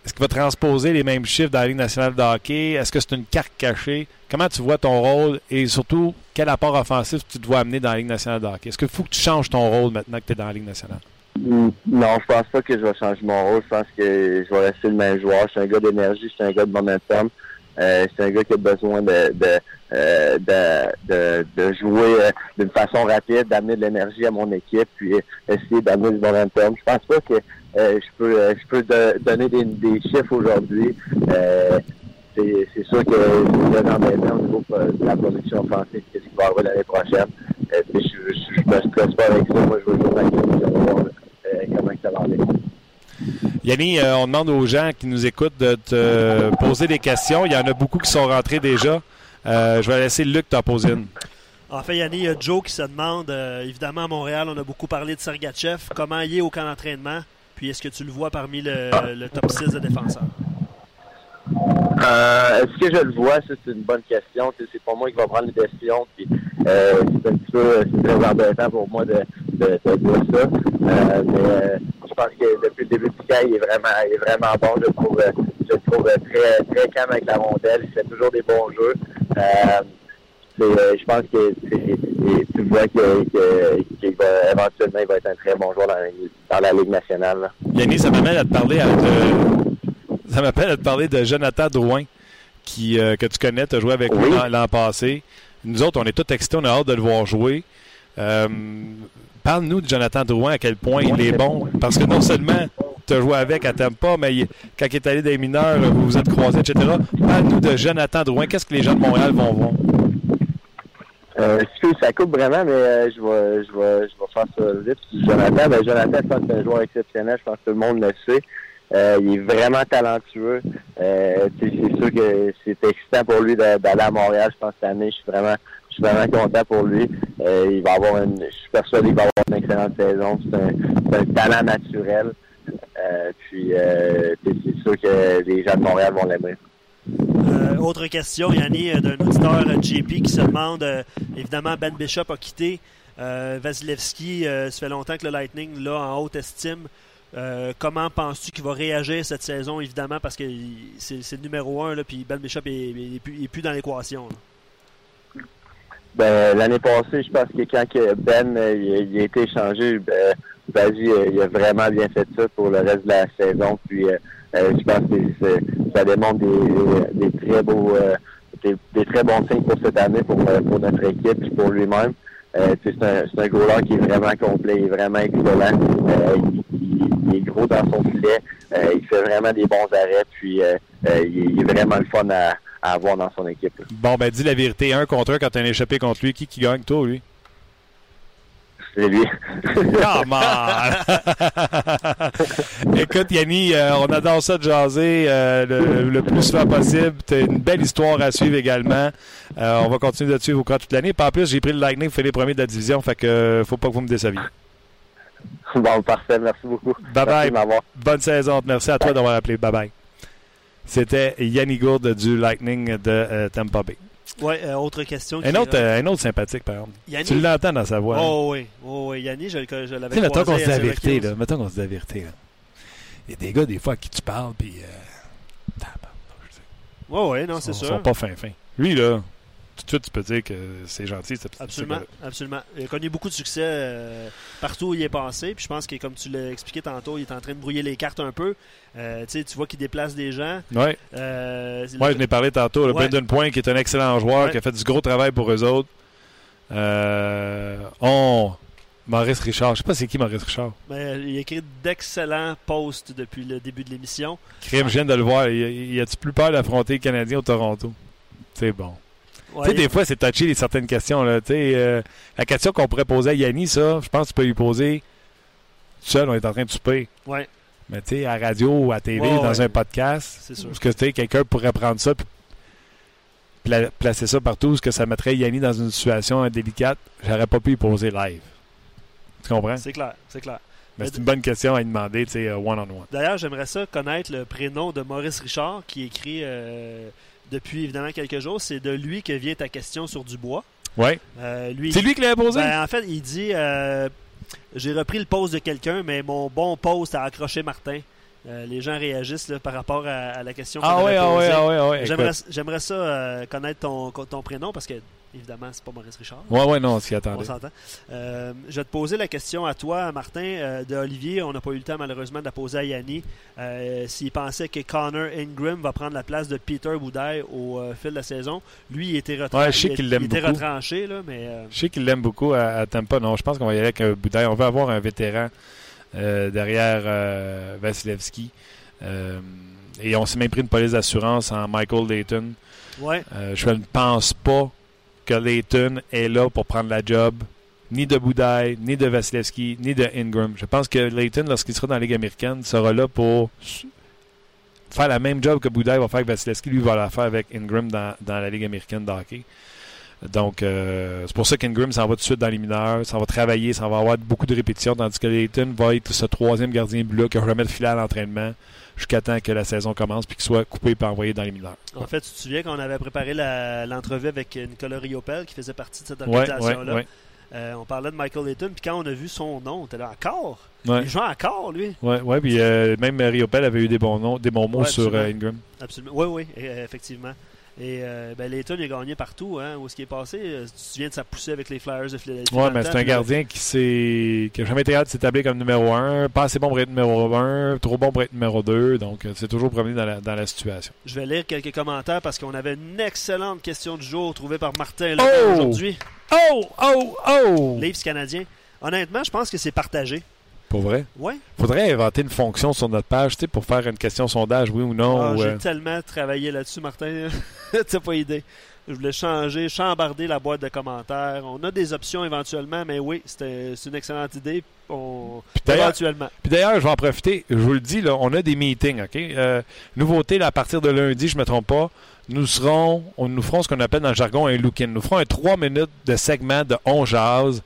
Est-ce qu'il va transposer les mêmes chiffres dans la Ligue nationale de hockey? Est-ce que c'est une carte cachée? Comment tu vois ton rôle? Et surtout, quel apport offensif tu dois amener dans la Ligue nationale de hockey? Est-ce qu'il faut que tu changes ton rôle maintenant que tu es dans la Ligue nationale? Mm, non, je pense pas que je vais changer mon rôle. Je pense que je vais rester le même joueur. Je suis un gars d'énergie, je suis un gars de momentum. Euh, c'est un gars qui a besoin de, de, euh, de, de, jouer euh, d'une façon rapide, d'amener de l'énergie à mon équipe, puis essayer d'amener du momentum. Je pense pas que je peux je peux donner des, chiffres aujourd'hui. c'est sûr que je vais en au niveau de la production offensive, qu'est-ce qui va arriver l'année prochaine. je, je, me stresse pas avec ça. Moi, je veux jouer ma je voir comment ça va aller. Yanni, euh, on demande aux gens qui nous écoutent de te poser des questions. Il y en a beaucoup qui sont rentrés déjà. Euh, je vais laisser Luc t'en poser une. En fait, Yanni, il y a Joe qui se demande, euh, évidemment, à Montréal, on a beaucoup parlé de Sergachev. Comment il est au camp d'entraînement? Puis est-ce que tu le vois parmi le, top 6 de défenseurs? Est-ce que je le vois? C'est une bonne question. C'est pas moi qui va prendre les décisions. Puis, c'est un peu très embêtant pour moi de, de, de dire ça. mais je pense que depuis le début du cas, il est vraiment, il est vraiment bon pour, je le trouve très, très calme avec la rondelle. Il fait toujours des bons jeux. Euh, je pense que tu vois qu'il va éventuellement il va être un très bon joueur dans, la Ligue nationale. Yannis, ça m'amène à te parler de, ça m'appelle à te parler de Jonathan Drouin, qui, que tu connais, tu as joué avec lui l'an passé. Nous autres, on est tous excités, on a hâte de le voir jouer. Parle-nous de Jonathan Drouin, à quel point il est bon. Parce que non seulement tu as joué avec à Tampa, mais quand il est allé des mineurs, vous vous êtes croisés, etc. Parle-nous de Jonathan Drouin. Qu'est-ce que les gens de Montréal vont voir? Euh, ça coupe vraiment, mais euh, je, vais, je, vais, je vais faire ça vite. Jonathan, ben, Jonathan, je pense que c'est un joueur exceptionnel. Je pense que tout le monde le sait. Euh, il est vraiment talentueux. Euh, c'est sûr que c'est excitant pour lui d'aller à Montréal. Je cette année, je suis vraiment je suis vraiment content pour lui. Euh, il va avoir une, je suis persuadé qu'il va avoir une excellente saison. C'est un, talent naturel. Euh, puis euh, c'est sûr que les gens de Montréal vont l'aimer. Euh, autre question, Yanni, d'un auditeur JP qui se demande, évidemment, Ben Bishop a quitté Vasilevski. ça fait longtemps que le Lightning l'a en haute estime. Comment penses-tu qu'il va réagir cette saison, évidemment, parce que c'est le numéro un, là, puis Ben Bishop est, plus, dans l'équation. Ben, l'année passée, je pense que quand Ben il, a été échangé, ben, euh, il a vraiment bien fait ça pour le reste de la saison. Puis euh, euh, je pense que ça démontre des, très beaux des, très bons signes pour cette année, pour, notre équipe et pour lui-même. c'est un, un qui est vraiment complet, il est vraiment excellent. Il, est gros dans son filet. il fait vraiment des bons arrêts. Puis il, est vraiment le fun à, avoir dans son équipe. Bon, ben dis la vérité. Un contre un quand tu as échappé contre lui. Qui, qui gagne, toi lui? c'est lui. [LAUGHS] Écoute, Yanni, euh, on adore ça de jaser euh, le, plus souvent possible. Tu une belle histoire à suivre également. Euh, on va continuer de te suivre au cours toute l'année. en plus, j'ai pris le Lightning, fait les premiers de la division, fait que faut pas que vous me déceviez. [LAUGHS] Bon, parfait. Merci beaucoup. Bye bye. Bonne saison. Merci à toi d'avoir appelé. Bye bye. C'était Yanni Gourde du Lightning de Tampa Bay. Oui, euh, autre question. Un autre, euh, un autre sympathique, par exemple. Tu l'entends dans sa voix. Oh oui, oh, oui. Yanni, je, je l'avais Tu sais, mettons qu'on se dit la vérité, là. Mettons qu'on se dit la vérité, là. Il y a des gars, des fois, à qui tu parles, puis... Euh... Oui, oui, non, c'est sûr. Ils sont pas fins, fins. Lui, là, tout de suite, tu peux dire que c'est gentil. Absolument, absolument. Il a connu beaucoup de succès euh, partout où il est passé. Puis je pense que, comme tu l'as expliqué tantôt, il est en train de brouiller les cartes un peu. Euh, tu vois qu'il déplace des gens. Oui. Euh, je n'ai parlé tantôt. Le Brendan Point, qui est un excellent joueur, qui a fait du gros travail pour eux autres. on. Maurice Richard. Je sais pas c'est qui Maurice Richard. Ben, il a écrit d'excellents posts depuis le début de l'émission. Crime, je viens de le voir. Y a-tu plus peur d'affronter les Canadiens au Toronto? C'est bon tu sais, des fois, c'est touché les certaines questions. Là. Euh, la question qu'on pourrait poser à Yanni, ça, je pense que tu peux lui poser seul, on est en train de souper. Ouais. Mais tu sais, à radio ou à TV, dans un podcast, c'est sûr. Parce que quelqu'un pourrait prendre ça et placer ça partout, ce que ça mettrait Yanni dans une situation délicate, j'aurais pas pu lui poser live. Tu comprends? C'est clair, c'est clair. Mais c'est une bonne question à lui demander, tu sais, euh, one-on-one. D'ailleurs, j'aimerais ça connaître le prénom de Maurice Richard, qui écrit euh, depuis évidemment quelques jours. C'est de lui que vient ta question sur Dubois. Oui. Euh, c'est lui qui l'a posé? Ben, en fait, il dit euh, J'ai repris le poste de quelqu'un, mais mon bon poste a accroché Martin. Euh, les gens réagissent par rapport à, la question ah, oui, ah, oui, ah oui, ah oui, J'aimerais ça connaître ton, ton prénom parce que Évidemment, c'est pas Maurice Richard. Oui, oui, non, s'y attendait. On s'entend. Euh, je vais te poser la question à toi, Martin, euh, de Olivier. On n'a pas eu le temps, malheureusement, de la poser à Yanni. Euh, s'il pensait que Connor Ingram va prendre la place de Peter Boudaille au fil de la saison. Lui, il était, retranché. ouais, je sais qu'il l'aime beaucoup. retranché. Là, mais, Je sais qu'il l'aime beaucoup à, Tampa. Non, je pense qu'on va y aller avec Boudaille. On veut avoir un vétéran derrière Vasilevski. et on s'est même pris une police d'assurance en Michael Dayton. Ouais. je ne pense pas que Layton est là pour prendre la job, ni de Boudaille, ni de Vasilevski, ni de Ingram. Je pense que Layton, lorsqu'il sera dans la Ligue américaine, sera là pour faire la même job que Boudaille va faire avec Vasilevski. Lui va la faire avec Ingram dans, la Ligue américaine de hockey. Donc, euh, c'est pour ça qu'Ingram s'en va tout de suite dans les mineurs, s'en va travailler, s'en va avoir beaucoup de répétitions, tandis que Layton va être ce troisième gardien bleu qui va remettre le filet à l'entraînement jusqu'à temps que la saison commence puis qu'il soit coupé et envoyé dans les mineurs. En fait, tu te souviens qu'on avait préparé l'entrevue avec Nicolas Riopel qui faisait partie de cette organisation-là? Euh, on parlait de Michael Layton, puis quand on a vu son nom, on était là encore? Ouais. Il joue encore, lui? Ouais, ouais, puis euh, même Rio Pell avait eu des bons, noms, des bons mots Ouais, sur euh, Ingram. Absolument. Oui, oui, effectivement. Et euh, ben, Layton il a gagné partout. Hein, où est-ce qu'il est passé Euh, Tu te souviens de sa poussée avec les Flyers de Philadelphie Ouais, dans mais c'est un là, gardien qui s'est qui a jamais été capable de s'établir comme numéro 1, pas assez bon pour être numéro 1, trop bon pour être numéro 2, donc euh, c'est toujours promené dans la, dans la situation. Je vais lire quelques commentaires parce qu'on avait une excellente question du jour trouvée par Martin Oh! aujourd'hui. Oh, oh, oh! Leafs canadien. Honnêtement, je pense que c'est partagé. Pour vrai? Ouais. Faudrait inventer une fonction sur notre page, tu sais, pour faire une question sondage, oui ou non. Ah, ou, J'ai euh, tellement travaillé là-dessus, Martin. [LAUGHS] T'as pas idée. Je voulais changer, chambarder la boîte de commentaires. On a des options éventuellement, mais oui, c'est une excellente idée. On... Puis d'ailleurs- Éventuellement. Puis d'ailleurs, je vais en profiter. Je vous le dis, là, on a des meetings, OK? Euh, nouveauté, là, à partir de lundi, je ne me trompe pas, nous serons, on nous ferons ce qu'on appelle dans le jargon un look-in. Nous ferons un 3 minutes de segment de 11 jazz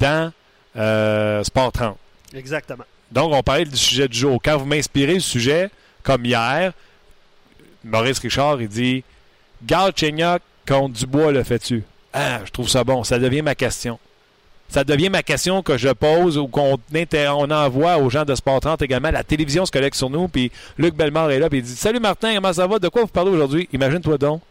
dans euh, Sport 30. Exactement. Donc, on parlait du sujet du jour. Quand vous m'inspirez le sujet, comme hier, Maurice Richard, il dit Garde Chenyok contre Dubois, le fais-tu? Ah, je trouve ça bon. Ça devient ma question. Ça devient ma question que je pose ou qu'on envoie aux gens de Sport 30 également. La télévision se collecte sur nous, puis Luc Bellemare est là, puis il dit Salut Martin, comment ça va? De quoi vous parlez aujourd'hui? Imagine-toi donc.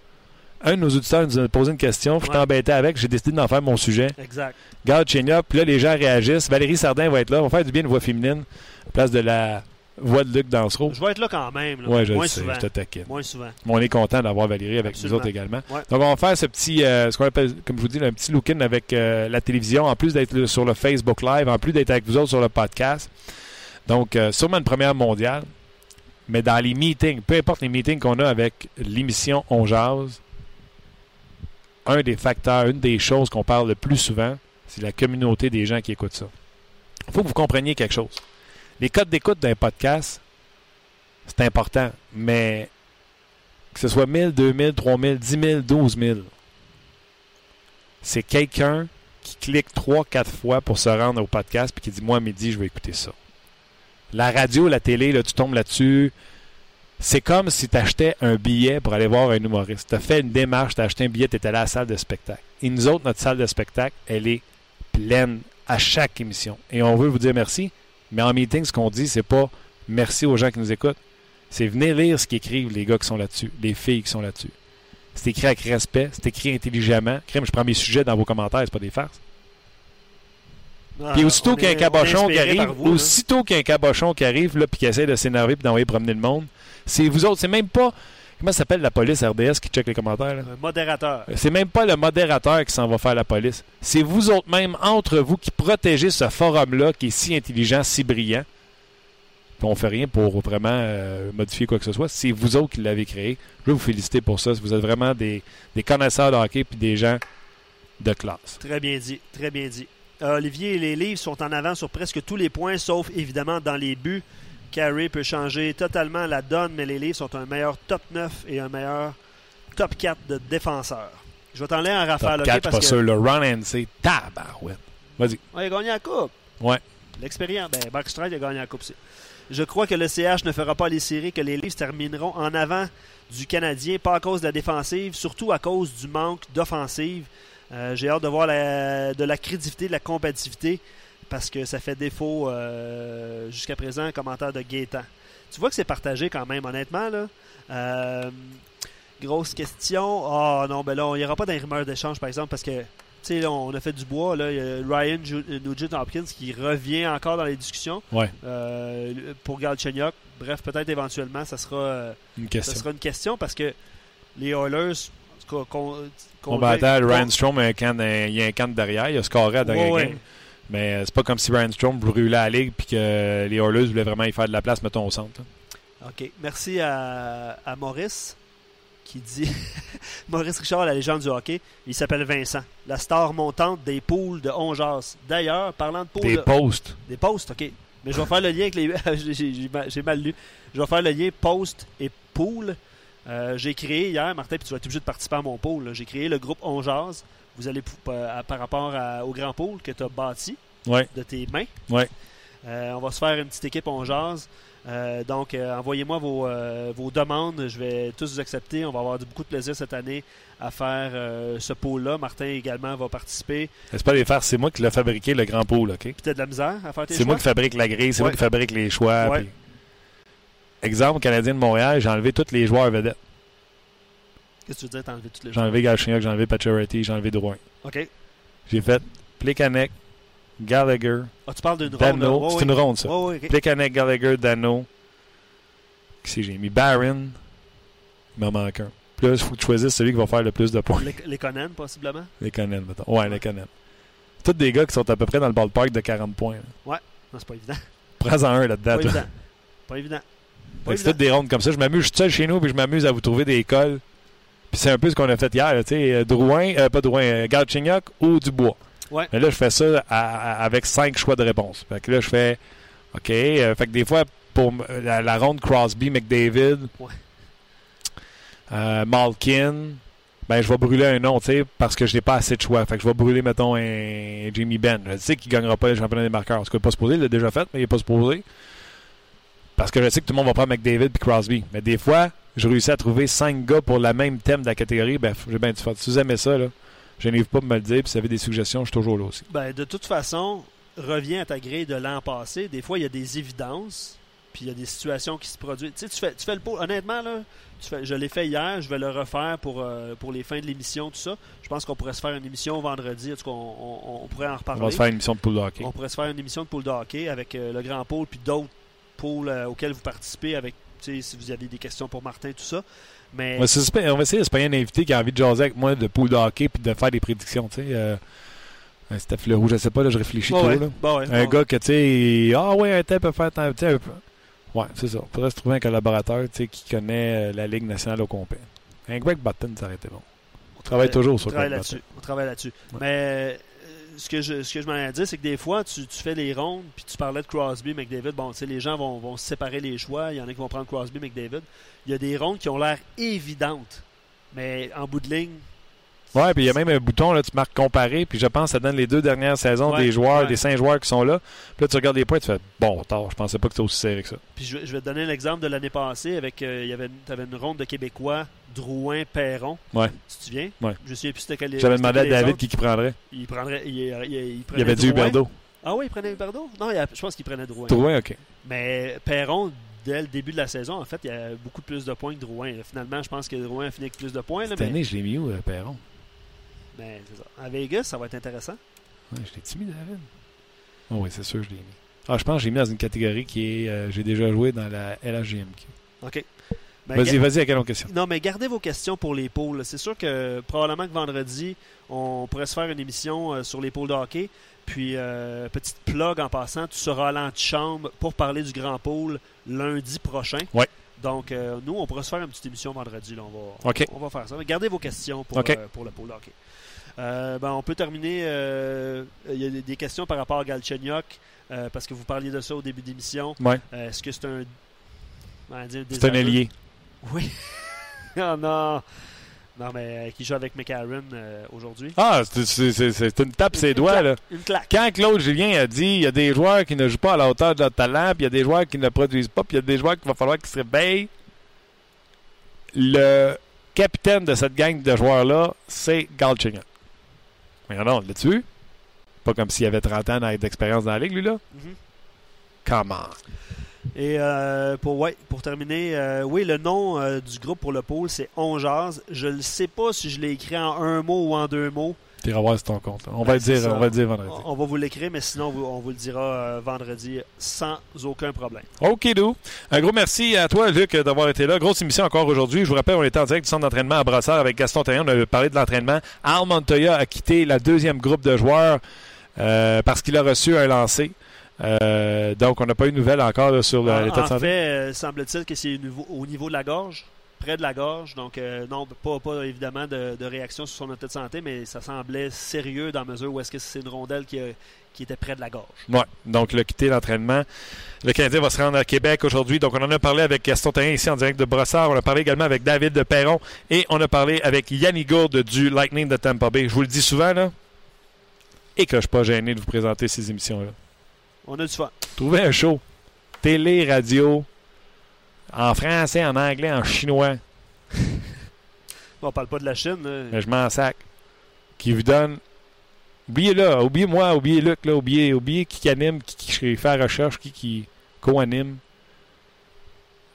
Un de nos auditeurs nous a posé une question, puis t'embêtais avec, j'ai décidé d'en faire mon sujet. Exact. Garde Chenyok, puis là, les gens réagissent. Valérie Sardin va être là. On va faire du bien une voix féminine à la place de la voix de Luc Dansereau. Je vais être là quand même. là. Ouais, je Moins sais, souvent. je te taquine. Moins souvent. Mais on est content d'avoir Valérie avec Absolument. nous autres également. Ouais. Donc, on va faire ce petit, euh, ce qu'on appelle, comme je vous dis, un petit look-in avec euh, la télévision, en plus d'être sur le Facebook Live, en plus d'être avec vous autres sur le podcast. Donc, euh, sûrement une première mondiale. Mais dans les meetings, peu importe les meetings qu'on a avec l'émission On Jase, un des facteurs, une des choses qu'on parle le plus souvent, c'est la communauté des gens qui écoutent ça. Il faut que vous compreniez quelque chose. Les codes d'écoute d'un podcast, c'est important, mais que ce soit 1000, 2000, 3000, 10 000, 12 000, c'est quelqu'un qui clique 3-4 fois pour se rendre au podcast puis qui dit Moi, à midi, je vais écouter ça. La radio, la télé, là, tu tombes là-dessus. C'est comme si tu achetais un billet pour aller voir un humoriste. Tu as fait une démarche, tu as acheté un billet, tu étais à la salle de spectacle. Et nous autres, notre salle de spectacle, elle est pleine à chaque émission. Et on veut vous dire merci, mais en meeting, ce qu'on dit, c'est pas merci aux gens qui nous écoutent. C'est venez lire ce qu'écrivent les gars qui sont là-dessus, les filles qui sont là-dessus. C'est écrit avec respect, c'est écrit intelligemment. Crème, je prends mes sujets dans vos commentaires, c'est pas des farces. Puis Ah, aussitôt on qu'il y a un cabochon qui arrive, vous, aussitôt qu'il y a un cabochon qui arrive, là, puis qui essaie de s'énerver puis d'envoyer promener le monde, c'est vous autres, c'est même pas. Comment ça s'appelle la police RDS qui check les commentaires? là? Un modérateur. C'est même pas le modérateur qui s'en va faire la police. C'est vous autres même, entre vous, qui protégez ce forum-là qui est si intelligent, si brillant. Puis on fait rien pour vraiment euh, modifier quoi que ce soit. C'est vous autres qui l'avez créé. Je veux vous féliciter pour ça. Vous êtes vraiment des, des connaisseurs de hockey puis des gens de classe. Très bien dit. Très bien dit. Euh, Olivier, les livres sont en avant sur presque tous les points, sauf évidemment dans les buts. Carey peut changer totalement la donne, mais les livres sont un meilleur top 9 et un meilleur top 4 de défenseurs. Je vais t'en lire en rafale, Top ok, 4, je suis parce pas que sûr. Le run and c'est tabarouette. Vas-y. Il a gagné la coupe. Ouais. L'expérience. Ben, Backstride a gagné la coupe aussi. Je crois que le CH ne fera pas les séries, que les Leafs termineront en avant du Canadien, pas à cause de la défensive, surtout à cause du manque d'offensive. Euh, J'ai hâte de voir la- de la crédibilité, de la compétitivité, parce que ça fait défaut euh, jusqu'à présent, un commentaire de Gaétan. Tu vois que c'est partagé quand même, honnêtement. Là. Euh, grosse question. Ah non, ben là, on n'ira pas dans les rumeurs d'échange, par exemple, parce que tu sais, on a fait du bois. Là, il y a Ryan Ju- Nugent Hopkins qui revient encore dans les discussions Ouais. euh, pour Galchenyuk. Bref, peut-être éventuellement, ça sera, euh, Une ça question. sera une question parce que les Oilers. cas, qu'on- qu'on- On va attendre qu'on- Ryan Strom, il y a un camp de derrière. Il a scoré à la dernière Ouais, game. ouais. Mais euh, c'est pas comme si Ryan Strom brûlait la ligue puis que les Oilers voulaient vraiment y faire de la place, mettons, au centre. là. OK. Merci à, à Maurice qui dit [LAUGHS] Maurice Richard, la légende du hockey. Il s'appelle Vincent, la star montante des poules de Onjas. D'ailleurs, parlant de poules. Des posts. Des posts, OK. Mais je vais faire le lien avec les. [LAUGHS] j'ai- j'ai mal- lu. Je vais faire le lien post et pool. Euh, j'ai créé hier, Martin, puis tu vas être obligé de participer à mon là. J'ai créé le groupe On Jase. Vous allez par rapport à- au grand pool que tu as bâti Ouais. de tes mains. Ouais. Euh, on va se faire une petite équipe On Jase. Euh, donc, euh, envoyez-moi vos, vos demandes. Je vais tous vous accepter. On va avoir beaucoup de plaisir cette année à faire ce pôle-là. Martin également va participer. C'est pas les faire, c'est moi qui l'ai fabriqué, le grand pôle, OK? Puis t'as de la misère à faire tes C'est moi qui fabrique la grille, c'est moi qui fabrique les choix. Ouais. puis- Exemple, Canadien de Montréal, j'ai enlevé tous les joueurs vedettes. Qu'est-ce que tu veux dire, t'as enlevé toutes les J'ai enlevé Galchenyuk, j'ai enlevé Pacioretty, j'ai enlevé Drouin. OK. J'ai fait Plekanec, Gallagher, Ah, tu parles d'une ronde. Dano. Ouais, c'est ouais. une ronde, ça. Ouais, ouais. Plekanec, Gallagher, Dano. C'est j'ai mis? Barron. Il m'en manque un. Puis là, il faut que tu choisisses celui qui va faire le plus de points. Les, les Conan, possiblement? Les Conan, mettons. Ouais, les Conan. Tous des gars qui sont à peu près dans le ballpark de 40 points. là. Non, c'est pas évident. Prends-en un là-dedans. Pas toi. évident. Pas évident. C'est toutes des rondes comme ça. Je m'amuse, je suis seul chez nous, puis je m'amuse à vous trouver des cols. Puis c'est un peu ce qu'on a fait hier. Tu sais, euh, Drouin, euh, pas Drouin, euh, Galchenyuk ou Dubois. Ouais. Mais là, je fais ça à- à- avec cinq choix de réponse. Fait que là, je fais OK. euh, fait que des fois, pour la, la ronde Crosby, McDavid, Ouais. euh, Malkin, ben je vais brûler un nom, tu sais, parce que je n'ai pas assez de choix. Fait que je vais brûler, mettons, un Jimmy Ben. Je sais qu'il ne gagnera pas le championnat des marqueurs. En tout cas, il n'est pas supposé, il l'a déjà fait, mais il n'est pas supposé. Parce que je sais que tout le monde va prendre McDavid et Crosby. Mais des fois, je réussis à trouver cinq gars pour le même thème de la catégorie. Ben, j'ai bien du fun. Si vous aimez ça, là, je n'arrive pas à me le dire. Puis si vous avez des suggestions, je suis toujours là aussi. Ben, de toute façon, reviens à ta grille de l'an passé. Des fois, il y a des évidences, puis il y a des situations qui se produisent. Tu sais, tu fais, tu fais le pot. Honnêtement, là, tu fais- je l'ai fait hier, je vais le refaire pour, euh, pour les fins de l'émission, tout ça. Je pense qu'on pourrait se faire une émission vendredi. En tout cas, on, on- on pourrait en On reparler. va se faire une émission de pool de hockey. On pourrait se faire une émission de pool de hockey avec euh, le grand pôle puis d'autres pôles euh, auxquels vous participez avec si vous avez des questions pour Martin, tout ça. Mais On va, essayer- on va essayer de se payer un invité qui a envie de jaser avec moi de pool de hockey puis de faire des prédictions. Tu sais, euh, un Steph Leroux, je sais pas, là, je réfléchis Ouais, trop. ouais. Là. Bon, ouais, Un bon. gars que, tu sais, ah ouais, un tel peut faire un peu- Ouais, c'est ça. On pourrait se trouver un collaborateur tu sais, qui connaît euh, la Ligue nationale au complet. Un Greg Button, ça aurait été bon. On travaille toujours on sur travaille là-dessus. On travaille là-dessus. Ouais. Mais euh, ce que je, m'en ai dit, c'est que des fois, tu, fais les rondes, puis tu parlais de Crosby, McDavid. Bon, tu sais, les gens vont, vont séparer les choix. Il y en a qui vont prendre Crosby, McDavid. Il y a des rondes qui ont l'air évidentes. Mais en bout de ligne, Ouais, puis il y a même un bouton, là, tu marques comparer, puis je pense que ça donne les deux dernières saisons Ouais, des joueurs, ouais. des cinq joueurs qui sont là. Puis là, tu regardes les points, tu fais bon, tard, je pensais pas que c'était aussi serré que ça. Puis je, vais- je vais te donner l'exemple de l'année passée avec euh, il y avait tu avais une ronde de Québécois, Drouin, Perron. Ouais. Tu te souviens? Ouais. Je me souviens plus c'était quel J'avais demandé à David autres. qui qui prendrait. il prendrait il, il- il Il prenait y avait Drouin. Huberdo. Ah oui, il prenait Huberdo Non, il a- je pense qu'il prenait Drouin. Drouin, ok. Mais Perron dès le début de la saison, en fait, il y a beaucoup plus de points que Drouin. Finalement, je pense que Drouin a fini avec plus de points là, Cette mais, année, je l'ai mis où, euh, Perron? Mais c'est ça. À Vegas, ça va être intéressant. Ouais, je l'ai timide, David. Oh, oui, c'est sûr, je l'ai mis. Ah, je pense que j'ai mis dans une catégorie qui est. euh, j'ai déjà joué dans la LHGMQ. OK. Ben, Vas-y, vas-y, à quelle question? Non, mais gardez vos questions pour les pôles. C'est sûr que probablement que vendredi, on pourrait se faire une émission euh, sur les pôles de hockey. Puis, euh, petite plug en passant, tu seras à l'antichambre pour parler du grand pôle lundi prochain. Ouais. Donc, euh, nous, on pourra se faire une petite émission vendredi. Là. On, va, OK. on va faire ça. Gardez vos questions pour, pour le pôle de hockey. Euh, ben, on peut terminer. euh, Il y a des- questions par rapport à Galchenyuk, euh, parce que vous parliez de ça au début d'émission. Ouais. Est-ce que c'est un. C'est un allié. Oui. [LAUGHS] oh non. Non, mais euh, qui joue avec McCarron euh, aujourd'hui. Ah, c'est- une tape ses Une doigts, claque. là. Une claque. Quand Claude Julien a dit il y a des joueurs qui ne jouent pas à la hauteur de leur talent, puis il y a des joueurs qui ne produisent pas, puis il y a des joueurs qu'il va falloir qu'ils se réveillent, le capitaine de cette gang de joueurs-là, c'est Galchenyuk. Mais non, l'as-tu vu? Pas comme s'il avait 30 ans d'expérience dans la ligue, lui, là. Mhm. Comment? Et euh, pour, ouais, pour terminer, euh, oui, le nom euh, du groupe pour le pôle, c'est On Jase. Je ne sais pas si je l'ai écrit en un mot ou en deux mots. Ton compte. On Ben, va le c'est dire, ça. on va le dire vendredi. On, on va vous l'écrire, mais sinon, on vous, on vous le dira euh, vendredi sans aucun problème. OK, Dou. Un gros merci à toi, Luc, d'avoir été là. Grosse émission encore aujourd'hui. Je vous rappelle, on était en direct du centre d'entraînement à Brassard avec Gaston Terrien. On avait parlé de l'entraînement. Al Montoya a quitté la deuxième groupe de joueurs euh, parce qu'il a reçu un lancer. Euh, donc, on n'a pas eu de nouvelles encore là, sur En, l'état de en santé. fait, euh, semble-t-il que c'est au niveau de la gorge, près de la gorge. Donc, euh, non, pas, pas évidemment de, de réaction sur son état de santé, mais ça semblait sérieux dans la mesure où est-ce que c'est une rondelle qui, a- qui était près de la gorge. Ouais, donc il a quitté l'entraînement. Le Canadien va se rendre à Québec aujourd'hui. Donc, on en a parlé avec Gaston Terrien ici en direct de Brossard. On a parlé également avec David de Perron et on a parlé avec Yannick Gourde du Lightning de Tampa Bay. Je vous le dis souvent, là, et que je ne suis pas gêné de vous présenter ces émissions-là. On a du fun. Trouvez un show, télé, radio, En français, en anglais, en chinois. [LAUGHS] On parle pas de la Chine. là. Mais je m'en sac. Qui vous donne. Oubliez-le, oubliez-moi, oubliez Luc, là, oubliez, oubliez qui anime, qui, qui fait la recherche, qui, qui co-anime.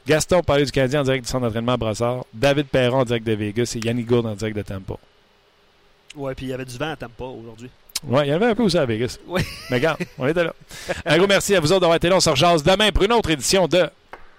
Gaston parlait du Canadien en direct du centre d'entraînement à Brassard. David Perron en direct de Vegas et Yannick Gourde en direct de Tampa. Ouais, puis il y avait du vent à Tampa aujourd'hui. Ouais, il y en avait un peu aussi à Vegas. Oui. Mais regarde, on était là. Un gros merci à vous autres d'avoir été là. On se rejase demain pour une autre édition de